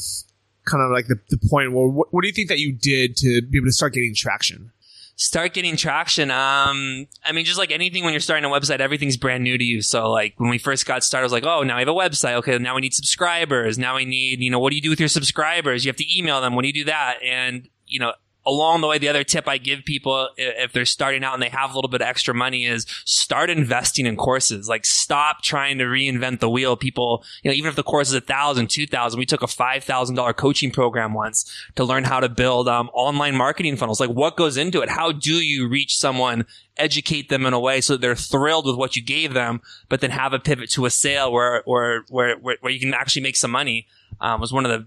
kind of like the, the point where what, what do you think that you did to be able to start getting traction? Start getting traction. Um, I mean, just like anything when you're starting a website, everything's brand new to you. So like when we first got started, I was like, oh, now we have a website. Okay, now we need subscribers. Now we need, you know, what do you do with your subscribers? You have to email them. When do you do that? And you know, along the way, the other tip I give people if they're starting out and they have a little bit of extra money is start investing in courses. Like stop trying to reinvent the wheel. People, you know, even if the course is a thousand, two thousand, we took a five thousand dollar coaching program once to learn how to build um, online marketing funnels. Like what goes into it? How do you reach someone? Educate them in a way so they're thrilled with what you gave them, but then have a pivot to a sale where where where where, where you can actually make some money. Um, was one of the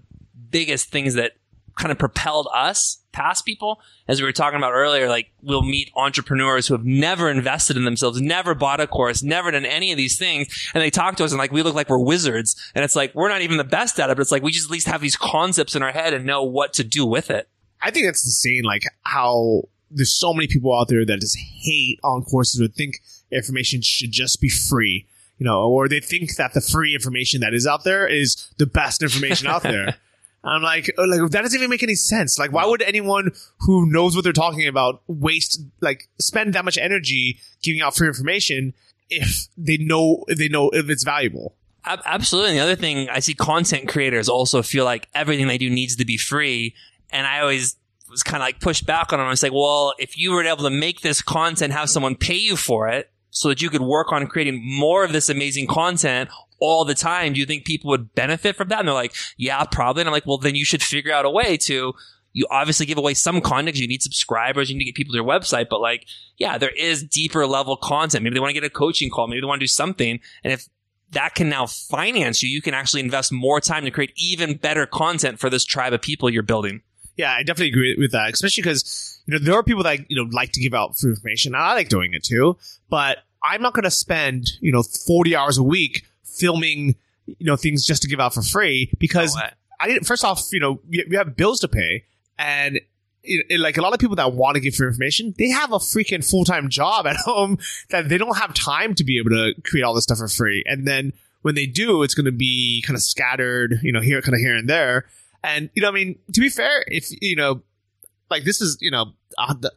biggest things that kind of propelled us past people. As we were talking about earlier, like we'll meet entrepreneurs who have never invested in themselves, never bought a course, never done any of these things. And they talk to us and like, we look like we're wizards. And it's like, we're not even the best at it, but it's like, we just at least have these concepts in our head and know what to do with it. I think that's insane. Like how there's so many people out there that just hate on courses or think information should just be free. You know, or they think that the free information that is out there is the best information out there. I'm like, oh, like that doesn't even make any sense. Like, why would anyone who knows what they're talking about waste, like, spend that much energy giving out free information if they know if they know if it's valuable? Absolutely. And the other thing, I see content creators also feel like everything they do needs to be free, and I always was kind of like pushed back on them. I was like, well, if you were able to make this content, have someone pay you for it, so that you could work on creating more of this amazing content all the time, do you think people would benefit from that? And they're like, yeah, probably. And I'm like, well, then you should figure out a way to, you obviously give away some content you need subscribers, you need to get people to your website, but like, yeah, there is deeper level content. Maybe they want to get a coaching call. Maybe they want to do something. And if that can now finance you, you can actually invest more time to create even better content for this tribe of people you're building. Yeah, I definitely agree with that, especially because, you know, there are people that, you know, like to give out free information. I like doing it too, but I'm not going to spend, you know, 40 hours a week filming, you know, things just to give out for free because I didn't, first off, you know, we, we have bills to pay and it, it, like a lot of people that want to give free information, they have a freaking full time job at home that they don't have time to be able to create all this stuff for free. And then when they do, it's going to be kind of scattered, you know, here, kind of here and there. And you know, I mean, to be fair, if you know, like this is you know, uh, the,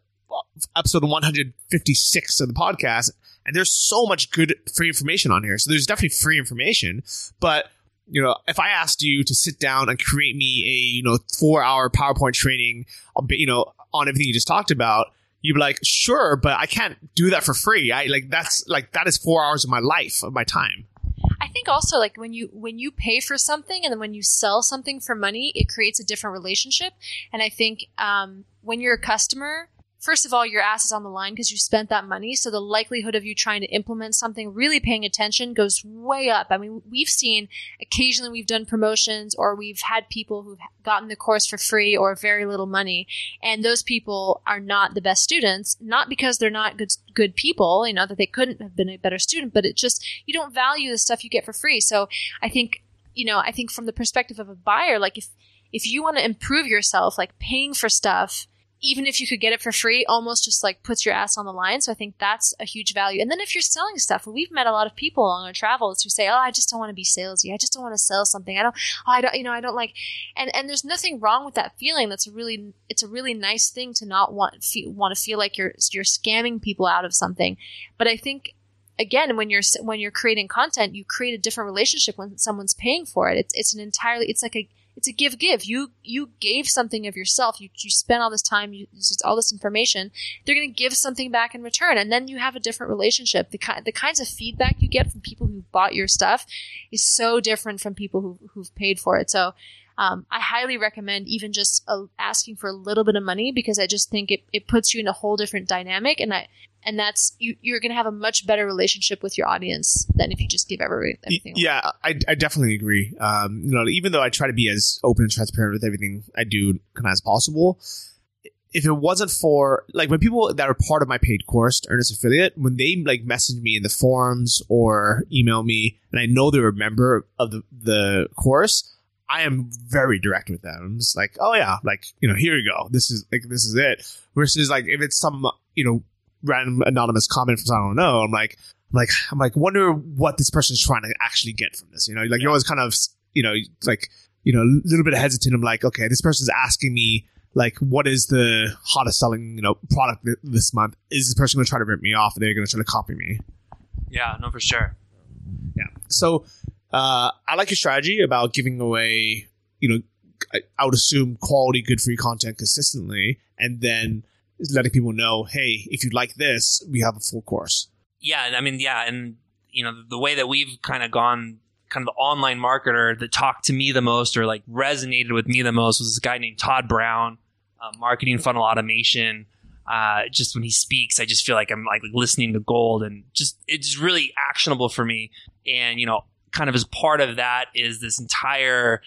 episode 156 of the podcast, and there's so much good free information on here. So there's definitely free information, but you know, if I asked you to sit down and create me a, you know, four hour PowerPoint training, you know, on everything you just talked about, you'd be like, sure, but I can't do that for free. I like, that's like, that is four hours of my life, of my time. I think also like when you when you pay for something and then when you sell something for money, it creates a different relationship. And I think um, when you're a customer, first of all, your ass is on the line because you spent that money. So the likelihood of you trying to implement something, really paying attention, goes way up. I mean, we've seen occasionally we've done promotions or we've had people who've gotten the course for free or very little money, and those people are not the best students, not because they're not good good people, you know, that they couldn't have been a better student, but it just you don't value the stuff you get for free. So I think, you know, I think from the perspective of a buyer, like if if you want to improve yourself, like paying for stuff even if you could get it for free, almost just like puts your ass on the line. So I think that's a huge value. And then if you're selling stuff, we've met a lot of people on our travels who say, "Oh, I just don't want to be salesy. I just don't want to sell something. I don't. Oh, I don't. You know, I don't like." And and there's nothing wrong with that feeling. That's a really it's a really nice thing to not want feel, want to feel like you're you're scamming people out of something. But I think again when you're when you're creating content you create a different relationship when someone's paying for it it's, it's an entirely it's like a it's a give give. You you gave something of yourself. You you spent all this time, you all this information. They're going to give something back in return, and then you have a different relationship. The kind the kinds of feedback you get from people who bought your stuff is so different from people who who've paid for it. So. Um, I highly recommend even just uh, asking for a little bit of money because I just think it, it puts you in a whole different dynamic. And I, and that's you, you're going to have a much better relationship with your audience than if you just give every, everything. Yeah, I, I definitely agree. Um, you know, even though I try to be as open and transparent with everything I do as possible, if it wasn't for like when people that are part of my paid course, Earnest Affiliate, when they like message me in the forums or email me, and I know they're a member of the the course. I am very direct with them. I'm just like, oh yeah, like you know, here you go. This is like this is it. Versus like if it's some you know random anonymous comment from someone I don't know, I'm like, I'm like, I'm like, wonder what this person's trying to actually get from this. You know, like you're always kind of, you know, like you know, a little bit hesitant. I'm like, okay, this person's asking me like, what is the hottest selling, you know, product th- this month? Is this person going to try to rip me off? Or they're going to try to copy me? Yeah, no, for sure. Yeah. So, uh, I like your strategy about giving away, you know, I, I would assume quality, good free content consistently, and then letting people know, hey, if you like this, we have a full course. Yeah, and I mean, yeah, and you know, the way that we've kind of gone, kind of the online marketer that talked to me the most or like resonated with me the most was this guy named Todd Brown, uh, marketing funnel automation. Uh, just when he speaks, I just feel like I'm like listening to gold, and just it's really actionable for me. And you know, kind of as part of that is this entire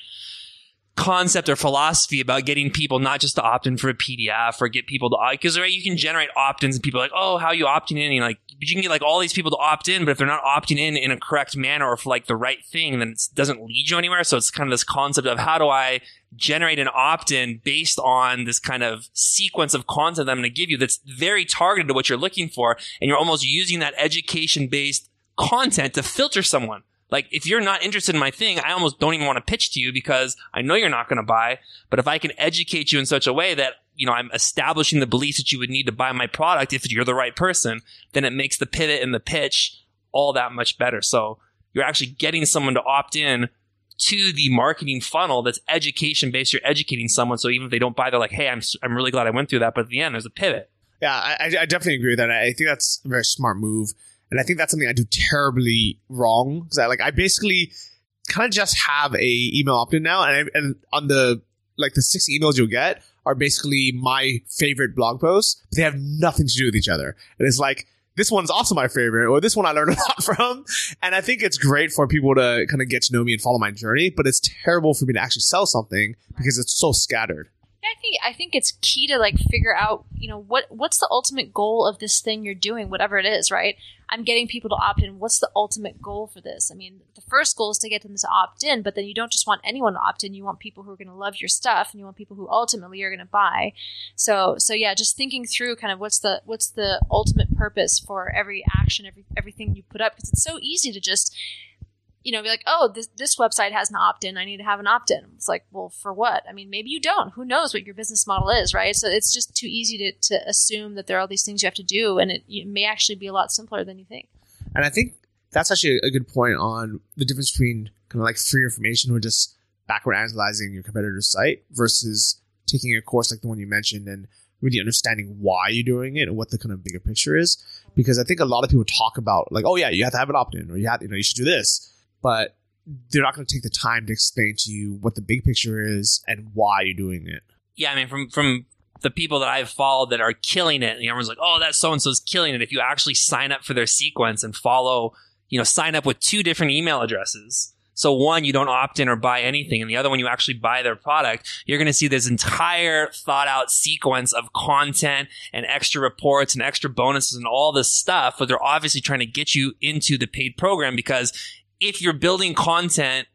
concept or philosophy about getting people not just to opt in for a PDF or get people to because right you can generate opt-ins and people are like oh how are you opting in? And you're like but you can get like all these people to opt in but if they're not opting in in a correct manner or for like the right thing then it doesn't lead you anywhere. So it's kind of this concept of how do I generate an opt-in based on this kind of sequence of content that I'm going to give you that's very targeted to what you're looking for and you're almost using that education based content to filter someone like, if you're not interested in my thing, I almost don't even want to pitch to you because I know you're not going to buy. But if I can educate you in such a way that, you know, I'm establishing the beliefs that you would need to buy my product if you're the right person, then it makes the pivot and the pitch all that much better. So you're actually getting someone to opt in to the marketing funnel that's education based. You're educating someone. So even if they don't buy, they're like, Hey, I'm, I'm really glad I went through that. But at the end, there's a pivot. Yeah, I, I definitely agree with that. I think that's a very smart move. And I think that's something I do terribly wrong because I like I basically kind of just have a email opt-in now, and I, and on the like the six emails you'll get are basically my favorite blog posts, but they have nothing to do with each other. And it's like this one's also my favorite, or this one I learned a lot from. And I think it's great for people to kind of get to know me and follow my journey, but it's terrible for me to actually sell something because it's so scattered. I think I think it's key to like figure out, you know, what what's the ultimate goal of this thing you're doing, whatever it is, right? I'm getting people to opt in. What's the ultimate goal for this? I mean, the first goal is to get them to opt in, but then you don't just want anyone to opt in. You want people who are going to love your stuff, and you want people who ultimately are going to buy. So, so yeah, just thinking through kind of what's the what's the ultimate purpose for every action, every everything you put up, because it's so easy to just you know, be like, oh, this, this website has an opt in. I need to have an opt in. It's like, well, for what? I mean, maybe you don't. Who knows what your business model is, right? So it's just too easy to, to assume that there are all these things you have to do, and it, it may actually be a lot simpler than you think. And I think that's actually a good point on the difference between kind of like free information or just backward analyzing your competitor's site versus taking a course like the one you mentioned and really understanding why you're doing it and what the kind of bigger picture is. Because I think a lot of people talk about like, oh yeah, you have to have an opt in or you have, you know, you should do this but they're not going to take the time to explain to you what the big picture is and why you're doing it. Yeah, I mean, from from the people that I've followed that are killing it, and everyone's like, "Oh, that so and so's killing it." If you actually sign up for their sequence and follow, you know, sign up with two different email addresses. So one, you don't opt in or buy anything, and the other one, you actually buy their product. You're going to see this entire thought out sequence of content and extra reports and extra bonuses and all this stuff. But they're obviously trying to get you into the paid program because if you're building content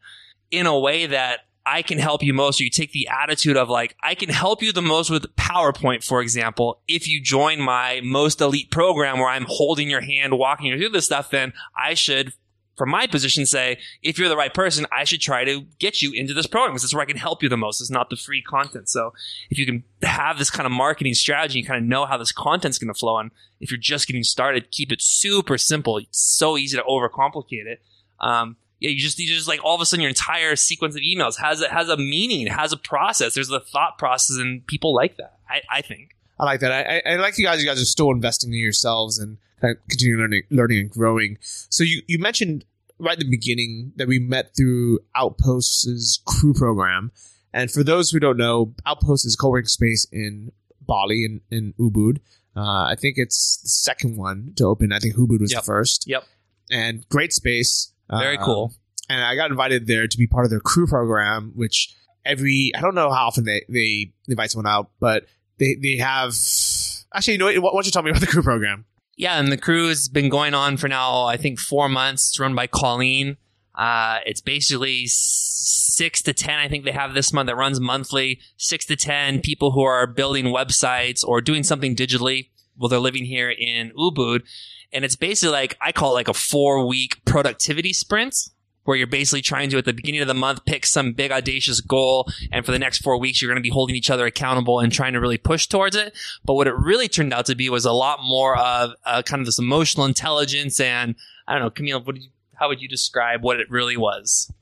in a way that I can help you most, or you take the attitude of like, I can help you the most with PowerPoint, for example. If you join my most elite program where I'm holding your hand, walking you through this stuff, then I should, from my position, say, if you're the right person, I should try to get you into this program because that's where I can help you the most. It's not the free content. So if you can have this kind of marketing strategy, you kind of know how this content's going to flow. And if you're just getting started, keep it super simple. It's so easy to overcomplicate it. Um, yeah, you just you just like all of a sudden your entire sequence of emails has a, has a meaning, has a process. There's a thought process, and people like that. I, I think. I like that. I, I, like you guys. You guys are still investing in yourselves and kind of continue learning, learning and growing. So you you mentioned right at the beginning that we met through Outpost's crew program. And for those who don't know, Outpost is co-working space in Bali in, in Ubud. Uh, I think it's the second one to open. I think Ubud was yep. the first. Yep. And great space. Very cool. Um, and I got invited there to be part of their crew program, which every I don't know how often they they invite someone out, but they they have actually you know what, why don't you tell me about the crew program? Yeah, and the crew has been going on for now I think four months. It's run by Colleen. Uh, it's basically six to ten. I think they have this month that runs monthly. Six to ten people who are building websites or doing something digitally while they're living here in Ubud and it's basically like I call it like a four week productivity sprint. where you're basically trying to at the beginning of the month pick some big audacious goal and for the next four weeks you're going to be holding each other accountable and trying to really push towards it but what it really turned out to be was a lot more of uh, kind of this emotional intelligence and i don't know camille what you, how would you describe what it really was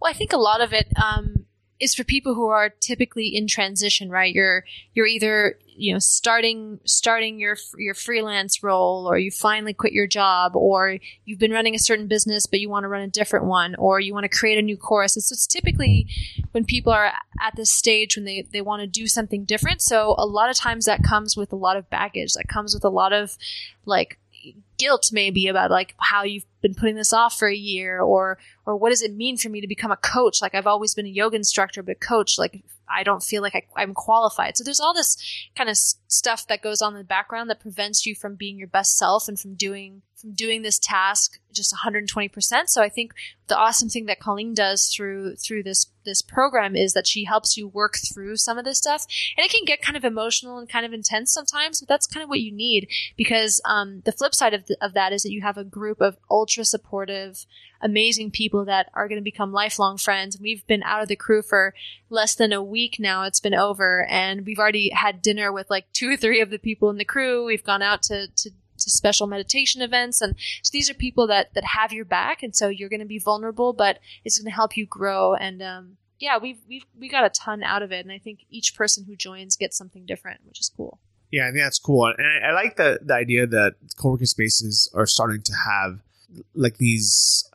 well i think a lot of it um, is for people who are typically in transition, right? You're you're either you know starting starting your your freelance role, or you finally quit your job, or you've been running a certain business but you want to run a different one, or you want to create a new course. It's, it's typically when people are at this stage when they they want to do something different. So a lot of times that comes with a lot of baggage. That comes with a lot of like guilt maybe about like how you've been putting this off for a year or or what does it mean for me to become a coach like i've always been a yoga instructor but a coach like i don't feel like I, am qualified so there's all this kind of stuff that goes on in the background that prevents you from being your best self and from doing from doing this task just 120%. So I think the awesome thing that Colleen does through through this this program is that she helps you work through some of this stuff, and it can get kind of emotional and kind of intense sometimes. But that's kind of what you need because um, the flip side of, the, of that is that you have a group of ultra supportive, amazing people that are going to become lifelong friends. We've been out of the crew for less than a week now. It's been over, and we've already had dinner with like two or three of the people in the crew. We've gone out to to to special meditation events. And so these are people that, that have your back. And so you're going to be vulnerable, but it's going to help you grow. And, um, yeah, we've, we've, we got a ton out of it. And I think each person who joins gets something different, which is cool. Yeah, I think that's cool. And I, I like the, the idea that co-working spaces are starting to have like these,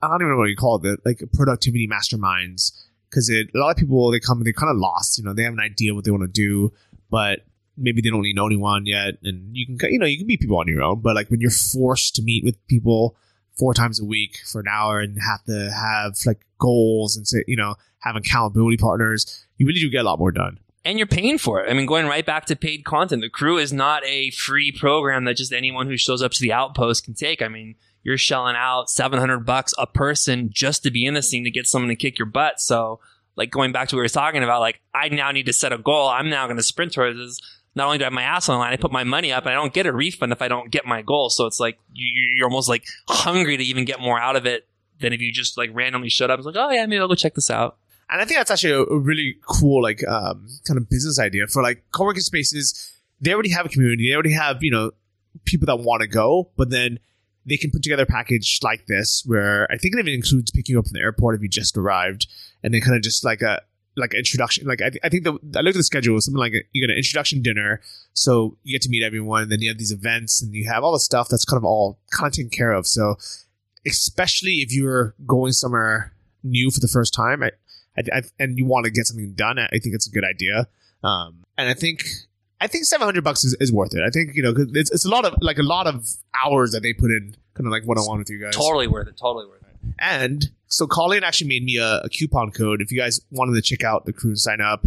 I don't even know what you call it, like productivity masterminds. Cause it, a lot of people, they come and they're kind of lost, you know, they have an idea what they want to do, but maybe they don't really know anyone yet, and you can you know you can meet people on your own. But like when you're forced to meet with people four times a week for an hour and have to have like goals and say you know have accountability partners, you really do get a lot more done. And you're paying for it. I mean, going right back to paid content, the crew is not a free program that just anyone who shows up to the outpost can take. I mean, you're shelling out 700 bucks a person just to be in the scene to get someone to kick your butt. So, like going back to what we were talking about, like I now need to set a goal. I'm now going to sprint towards this not only do I have my ass on the line, I put my money up and I don't get a refund if I don't get my goal. So it's like you, are almost like hungry to even get more out of it than if you just like randomly showed up. It's like, oh yeah, maybe I'll go check this out. And I think that's actually a, a really cool like um, kind of business idea for like co-working spaces. They already have a community. They already have you know people that want to go, but then they can put together a package like this where I think it even includes picking up from the airport if you just arrived, and then kind of just like a like introduction. Like I, th- I think the I looked at the schedule. Something like a, you get an introduction dinner, so you get to meet everyone. And then you have these events, and you have all the stuff that's kind of all kind of taken care of. So especially if you're going somewhere new for the first time, I, I, I and you want to get something done, I think it's a good idea. Um, and I think I think seven hundred bucks is, is worth it. I think you know it's, it's a lot of like a lot of hours that they put in, kind of like one on one with you guys. Totally worth it. Totally worth it. And so Colleen actually made me a, a, coupon code. If you guys wanted to check out the crew and sign up,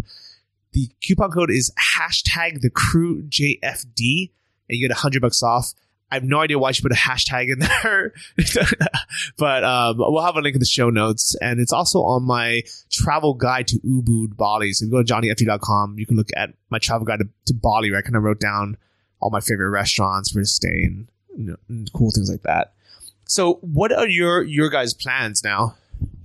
the coupon code is hashtag the crew JFD, and you get a hundred bucks off. I have no idea why she put a hashtag in there, but um, we'll have a link in the show notes. And it's also on my travel guide to Ubud Bali. So if you go to johnnyfd.com, you can look at my travel guide to, to Bali, where I kind of wrote down all my favorite restaurants for to stay and, you know, and cool things like that. So, what are your your guys' plans now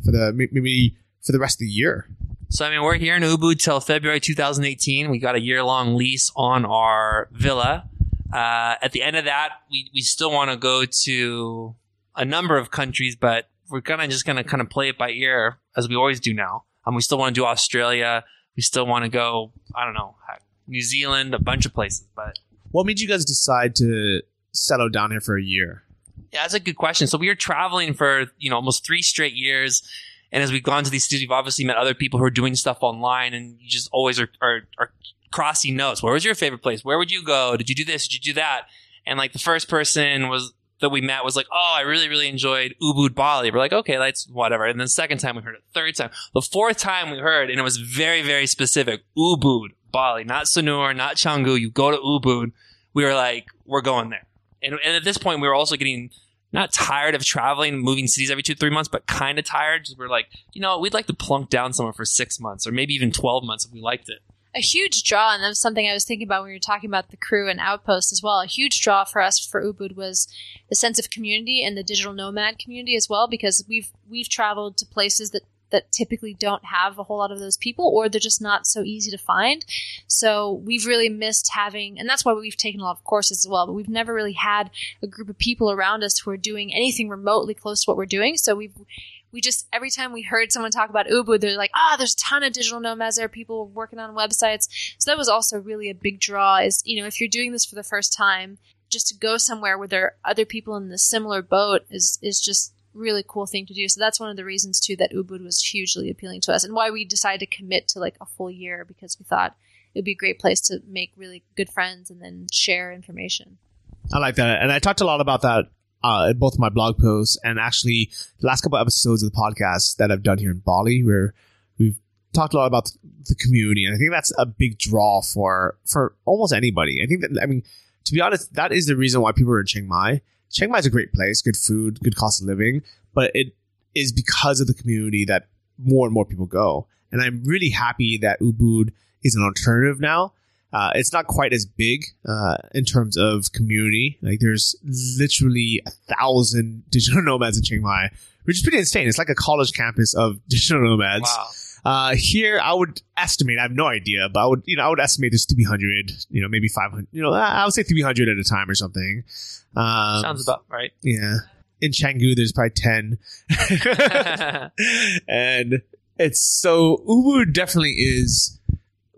for the maybe for the rest of the year? So, I mean, we're here in Ubud till February 2018. We got a year long lease on our villa. Uh, at the end of that, we we still want to go to a number of countries, but we're gonna just gonna kind of play it by ear as we always do now. Um, we still want to do Australia. We still want to go. I don't know, New Zealand, a bunch of places. But what made you guys decide to settle down here for a year? Yeah, that's a good question. So we were traveling for, you know, almost three straight years. And as we've gone to these cities, we've obviously met other people who are doing stuff online and you just always are, are, are crossing notes. Where was your favorite place? Where would you go? Did you do this? Did you do that? And like the first person was that we met was like, oh, I really, really enjoyed Ubud Bali. We're like, okay, that's whatever. And then the second time we heard it, third time, the fourth time we heard, and it was very, very specific, Ubud Bali, not Sanur, not Canggu. You go to Ubud. We were like, we're going there. And, and at this point, we were also getting not tired of traveling, moving cities every two, three months, but kind of tired. We're like, you know, we'd like to plunk down somewhere for six months or maybe even 12 months if we liked it. A huge draw, and that was something I was thinking about when we were talking about the crew and outpost as well. A huge draw for us for Ubud was the sense of community and the digital nomad community as well, because we've we've traveled to places that that typically don't have a whole lot of those people, or they're just not so easy to find. So we've really missed having, and that's why we've taken a lot of courses as well. But we've never really had a group of people around us who are doing anything remotely close to what we're doing. So we've we just every time we heard someone talk about Ubud, they're like, ah, oh, there's a ton of digital nomads there, people working on websites. So that was also really a big draw. Is you know if you're doing this for the first time, just to go somewhere where there are other people in the similar boat is is just really cool thing to do. So that's one of the reasons too that Ubud was hugely appealing to us, and why we decided to commit to like a full year because we thought it would be a great place to make really good friends and then share information. I like that, and I talked a lot about that uh, both my blog posts and actually the last couple episodes of the podcast that I've done here in Bali, where we've talked a lot about the community, and I think that's a big draw for for almost anybody. I think that I mean, to be honest, that is the reason why people are in Chiang Mai. Chiang Mai is a great place, good food, good cost of living, but it is because of the community that more and more people go. And I'm really happy that Ubud is an alternative now uh, it's not quite as big uh, in terms of community. Like there's literally a thousand digital nomads in Chiang Mai, which is pretty insane. It's like a college campus of digital nomads. Wow. Uh, here, I would estimate. I have no idea, but I would, you know, I would estimate there's 300. You know, maybe 500. You know, I would say 300 at a time or something. Um, Sounds about right. Yeah. In Canggu, there's probably 10. and it's so Ubud definitely is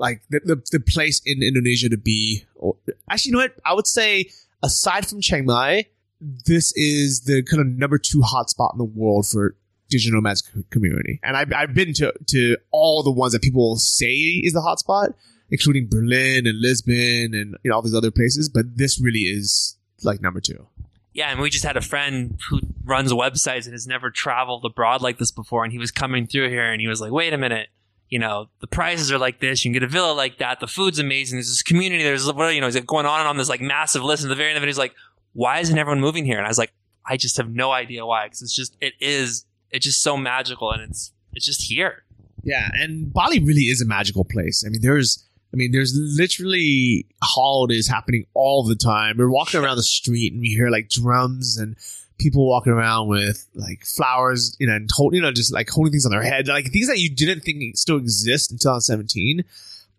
like the, the, the place in Indonesia to be. Or, actually, you know what? I would say aside from Chiang Mai, this is the kind of number two hotspot in the world for digital nomads community. And I've, I've been to, to all the ones that people say is the hotspot, including Berlin and Lisbon and you know all these other places. But this really is like number two. Yeah, and we just had a friend who runs websites and has never traveled abroad like this before, and he was coming through here and he was like, "Wait a minute, you know, the prices are like this. You can get a villa like that. The food's amazing. There's this community. There's, you know, he's going on and on this like massive list. And at the very end of it, he's like, why isn't everyone moving here? And I was like, I just have no idea why. Cause it's just, it is, it's just so magical and it's, it's just here. Yeah. And Bali really is a magical place. I mean, there's, I mean, there's literally holidays happening all the time. We're walking around the street and we hear like drums and people walking around with like flowers, you know, and hold, you know, just like holding things on their head, like things that you didn't think still exist in 2017.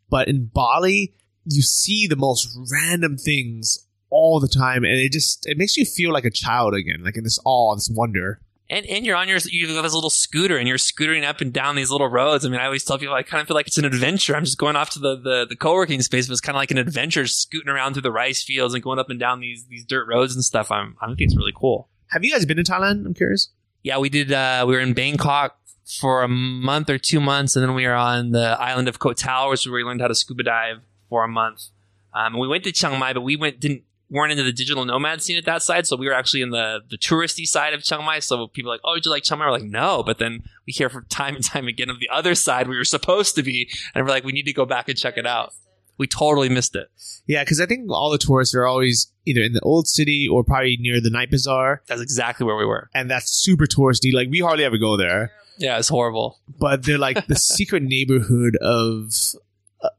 But in Bali, you see the most random things all the time, and it just it makes you feel like a child again, like in this awe, this wonder. And, and you're on your you have this little scooter and you're scootering up and down these little roads. I mean, I always tell people I kind of feel like it's an adventure. I'm just going off to the the, the co-working space, but it's kind of like an adventure, scooting around through the rice fields and going up and down these these dirt roads and stuff. I'm I think it's really cool. Have you guys been to Thailand? I'm curious. Yeah, we did. Uh, we were in Bangkok for a month or two months, and then we were on the island of Koh Tao, which is where we learned how to scuba dive for a month. Um, we went to Chiang Mai, but we went didn't weren't into the digital nomad scene at that side, so we were actually in the the touristy side of Chiang Mai. So people are like, "Oh, did you like Chiang Mai?" We're like, "No," but then we hear from time and time again of the other side we were supposed to be, and we're like, "We need to go back and check it out." We totally missed it. Yeah, because I think all the tourists are always either in the old city or probably near the night bazaar, That's exactly where we were. and that's super touristy. Like we hardly ever go there, Yeah, it's horrible. but they're like the secret neighborhood of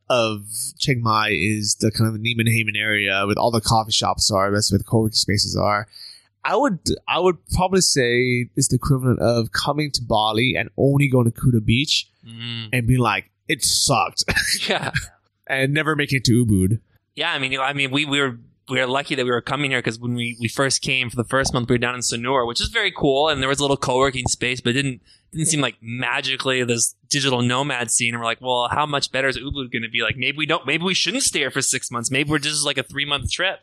of Chiang Mai is the kind of the Nimmanhaemin area with all the coffee shops are. That's where the co-working spaces are. I would I would probably say it's the equivalent of coming to Bali and only going to Kuta Beach Mm. and being like, it sucked, Yeah. And never making it to Ubud. Yeah, I mean, you know, I mean, we, we were we were lucky that we were coming here because when we, we first came for the first month, we were down in Sanur, which is very cool, and there was a little co-working space, but it didn't didn't seem like magically this digital nomad scene. And we're like, well, how much better is Ubud going to be? Like, maybe we don't, maybe we shouldn't stay here for six months. Maybe we're just like a three month trip.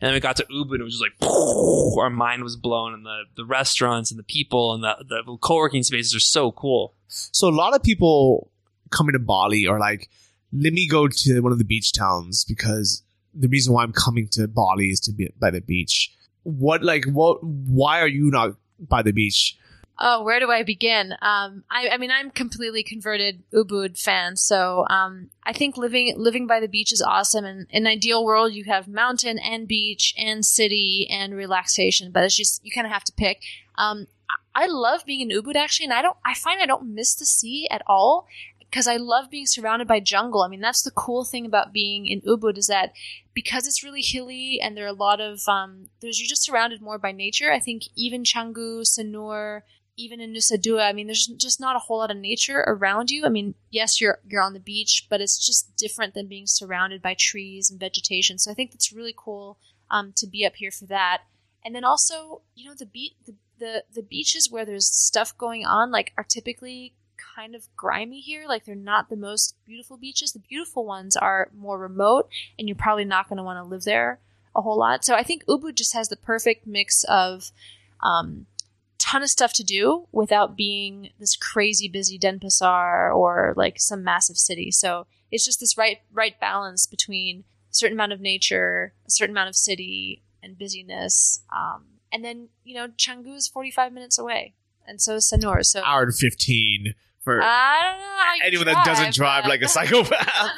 And then we got to Ubud, and it was just like our mind was blown, and the the restaurants and the people and the the co-working spaces are so cool. So a lot of people coming to Bali are like, let me go to one of the beach towns because the reason why I'm coming to Bali is to be by the beach. What like what? Why are you not by the beach? Oh, where do I begin? Um, I, I mean, I'm completely converted Ubud fan, so um, I think living living by the beach is awesome. And in an ideal world, you have mountain and beach and city and relaxation, but it's just you kind of have to pick. Um, I love being in Ubud actually, and I don't. I find I don't miss the sea at all. Because I love being surrounded by jungle. I mean, that's the cool thing about being in Ubud is that because it's really hilly and there are a lot of um, there's you're just surrounded more by nature. I think even Canggu, Sanur, even in Nusa Dua, I mean, there's just not a whole lot of nature around you. I mean, yes, you're you're on the beach, but it's just different than being surrounded by trees and vegetation. So I think that's really cool um, to be up here for that. And then also, you know, the beach, the, the the beaches where there's stuff going on, like, are typically kind of grimy here. Like, they're not the most beautiful beaches. The beautiful ones are more remote, and you're probably not going to want to live there a whole lot. So I think Ubud just has the perfect mix of um, ton of stuff to do without being this crazy busy Denpasar or like some massive city. So it's just this right right balance between a certain amount of nature, a certain amount of city, and busyness. Um, and then you know Canggu is forty five minutes away, and so is Sanur. So Hour and fifteen for I don't know how you anyone that doesn't drive but- like a psychopath.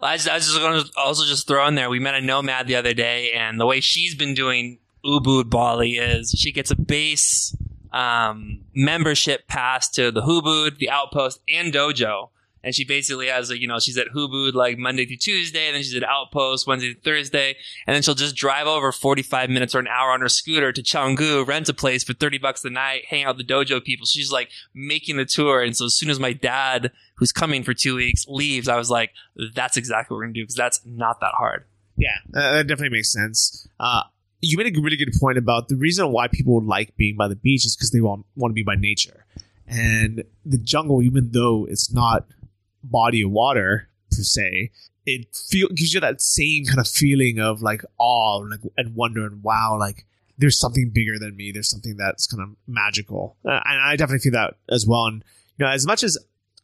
Well, I, just, I was just going to also just throw in there. We met a nomad the other day, and the way she's been doing Ubud Bali is she gets a base um, membership pass to the Hubud, the Outpost, and Dojo. And she basically has a, you know, she's at Hubud like Monday through Tuesday, and then she's at Outpost Wednesday through Thursday, and then she'll just drive over 45 minutes or an hour on her scooter to Canggu, rent a place for 30 bucks a night, hang out with the Dojo people. She's like making the tour. And so as soon as my dad, who's coming for two weeks, leaves, I was like, that's exactly what we're gonna do because that's not that hard. Yeah, uh, that definitely makes sense. Uh, you made a really good point about the reason why people like being by the beach is because they want want to be by nature, and the jungle, even though it's not body of water per se, it feel gives you that same kind of feeling of like awe, like and wonder and wow, like there's something bigger than me. There's something that's kind of magical, uh, and I definitely feel that as well. And you know, as much as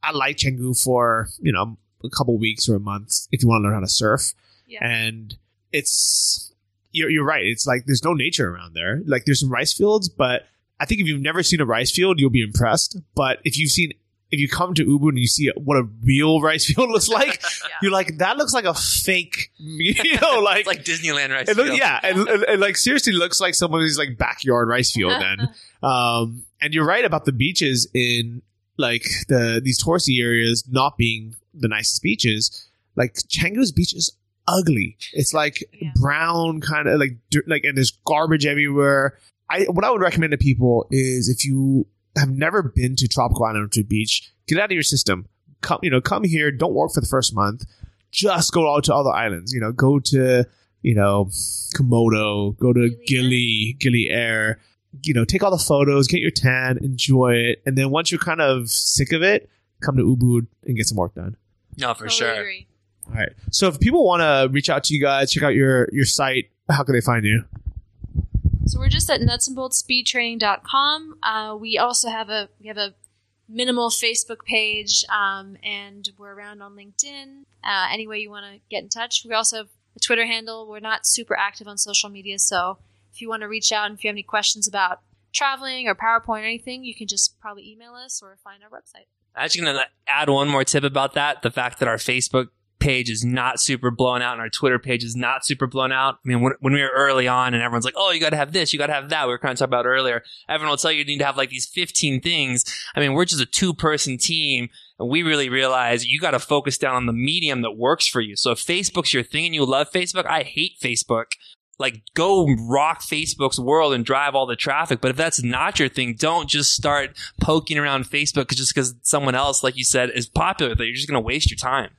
I like Canggu for you know a couple weeks or a month, if you want to learn how to surf Yeah. and it's you're, you're right it's like there's no nature around there like there's some rice fields but i think if you've never seen a rice field you'll be impressed but if you've seen if you come to Ubud and you see what a real rice field looks like you're like that looks like a fake you know like, like Disneyland rice it look, field. yeah and, and, and, like seriously looks like somebody's like backyard rice field then. Um and you're right about the beaches in like the these touristy areas not being the nicest beaches. Like Canggu's beach is ugly. It's like Yeah. brown kind of like like and there's garbage everywhere. I what i would recommend to people is if you have never been to tropical island or to beach get out of your system come you know come here don't work for the first month just go out to other islands you know go to you know komodo go to Gili gili gili air you know take all the photos get your tan enjoy it and then once you're kind of sick of it come to ubud and get some work done No, for Totally sure. agree. all right. So if people want to reach out to you guys, check out your your site, how can they find you? So we're just at nutsandboltsspeedtraining.com. Uh, we also have a we have a minimal Facebook page, um, and we're around on LinkedIn. Uh, any way you want to get in touch. We also have a Twitter handle. We're not super active on social media, so if you want to reach out and if you have any questions about traveling or PowerPoint or anything, you can just probably email us or find our website. I'm actually going to add one more tip about that. The fact that our Facebook page is not super blown out and our Twitter page is not super blown out. I mean, when, when we were early on and everyone's like, oh, you got to have this, you got to have that. We were kind of talking about earlier. Everyone will tell you you need to have like these 15 things. I mean, we're just a two person team and we really realize you got to focus down on the medium that works for you. So if Facebook's your thing and you love Facebook, I hate Facebook like go rock Facebook's world and drive all the traffic. But if that's not your thing, don't just start poking around Facebook just because someone else, like you said, is popular with it. You're just going to waste your time.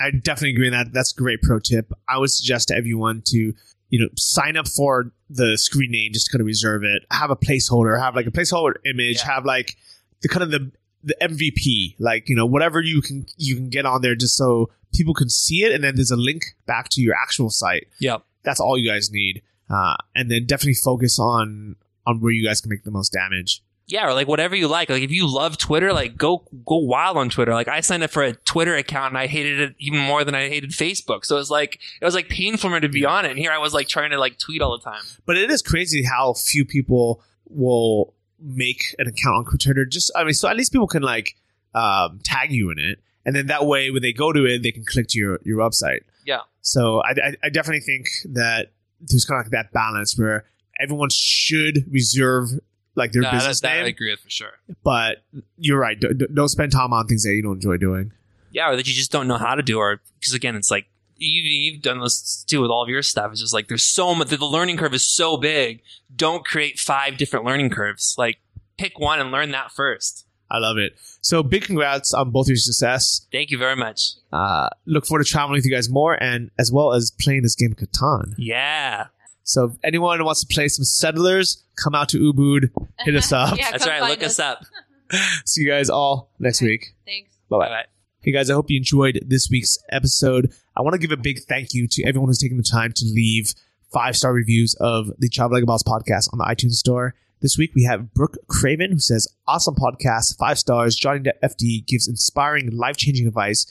I definitely agree with that. That's a great pro tip. I would suggest to everyone to, you know, sign up for the screen name, just to kind of reserve it. Have a placeholder, have like a placeholder image, Yeah. have like the kind of the the MVP, like, you know, whatever you can you can get on there just so people can see it and then there's a link back to your actual site. Yep. That's all you guys need. Uh, and then definitely focus on on where you guys can make the most damage. Yeah, or like whatever you like. Like if you love Twitter, like go go wild on Twitter. Like I signed up for a Twitter account and I hated it even more than I hated Facebook. So it was like it was like painful for me to be on it. And here I was like trying to like tweet all the time. But it is crazy how few people will make an account on Twitter. Just I mean, so at least people can like um, tag you in it, and then that way when they go to it, they can click to your your website. Yeah. So I, I, I definitely think that there's kind of like that balance where everyone should reserve like their business that, that I agree with for sure. but you're right. Don't, don't spend time on things that you don't enjoy doing. yeah, or that you just don't know how to do, or because again, it's like you, you've done this too with all of your stuff. It's just like there's so much. The learning curve is so big. Don't create five different learning curves. Like pick one and learn that first. I love it. So big congrats on both your success. Thank you very much. Uh, look forward to traveling with you guys more and as well as playing this game Catan. Yeah, So if anyone wants to play some settlers, come out to Ubud, hit us up. Yeah, that's come right. find Look us up. See you guys all next Okay. week. Thanks. Bye bye. All right. Hey guys, I hope you enjoyed this week's episode. I want to give a big thank you to everyone who's taken the time to leave five star reviews of the Travel Like a Boss podcast on the iTunes store. This week we have Brooke Craven who says, Awesome podcast, five stars. Johnny the FD gives inspiring, life changing advice,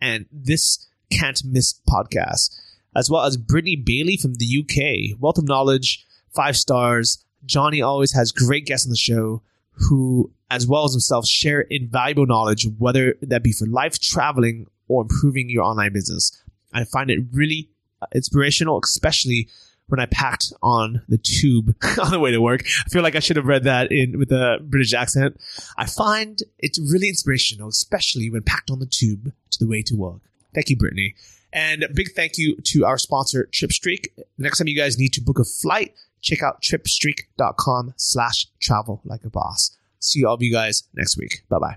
and this can't miss podcast. As well as Brittany Bailey from the UK, wealth of knowledge, five stars. Johnny always has great guests on the show who, as well as himself, share invaluable knowledge, whether that be for life, traveling, or improving your online business. I find it really uh, inspirational, especially when I packed on the tube on the way to work. I feel like I should have read that in with a British accent. I find it's really inspirational, especially when packed on the tube to the way to work. Thank you, Brittany. And a big thank you to our sponsor, TripStreak. Next time you guys need to book a flight, check out tripstreak.com slash travel like a boss. See all of you guys next week. Bye bye.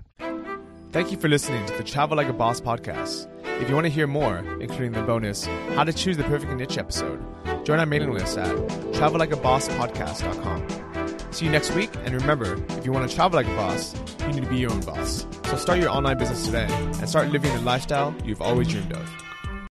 Thank you for listening to the Travel Like a Boss podcast. If you want to hear more, including the bonus How to Choose the Perfect Niche episode, join our mailing list at travellikeabosspodcast.com. See you next week, and remember, if you want to travel like a boss, you need to be your own boss. So start your online business today and start living the lifestyle you've always dreamed of.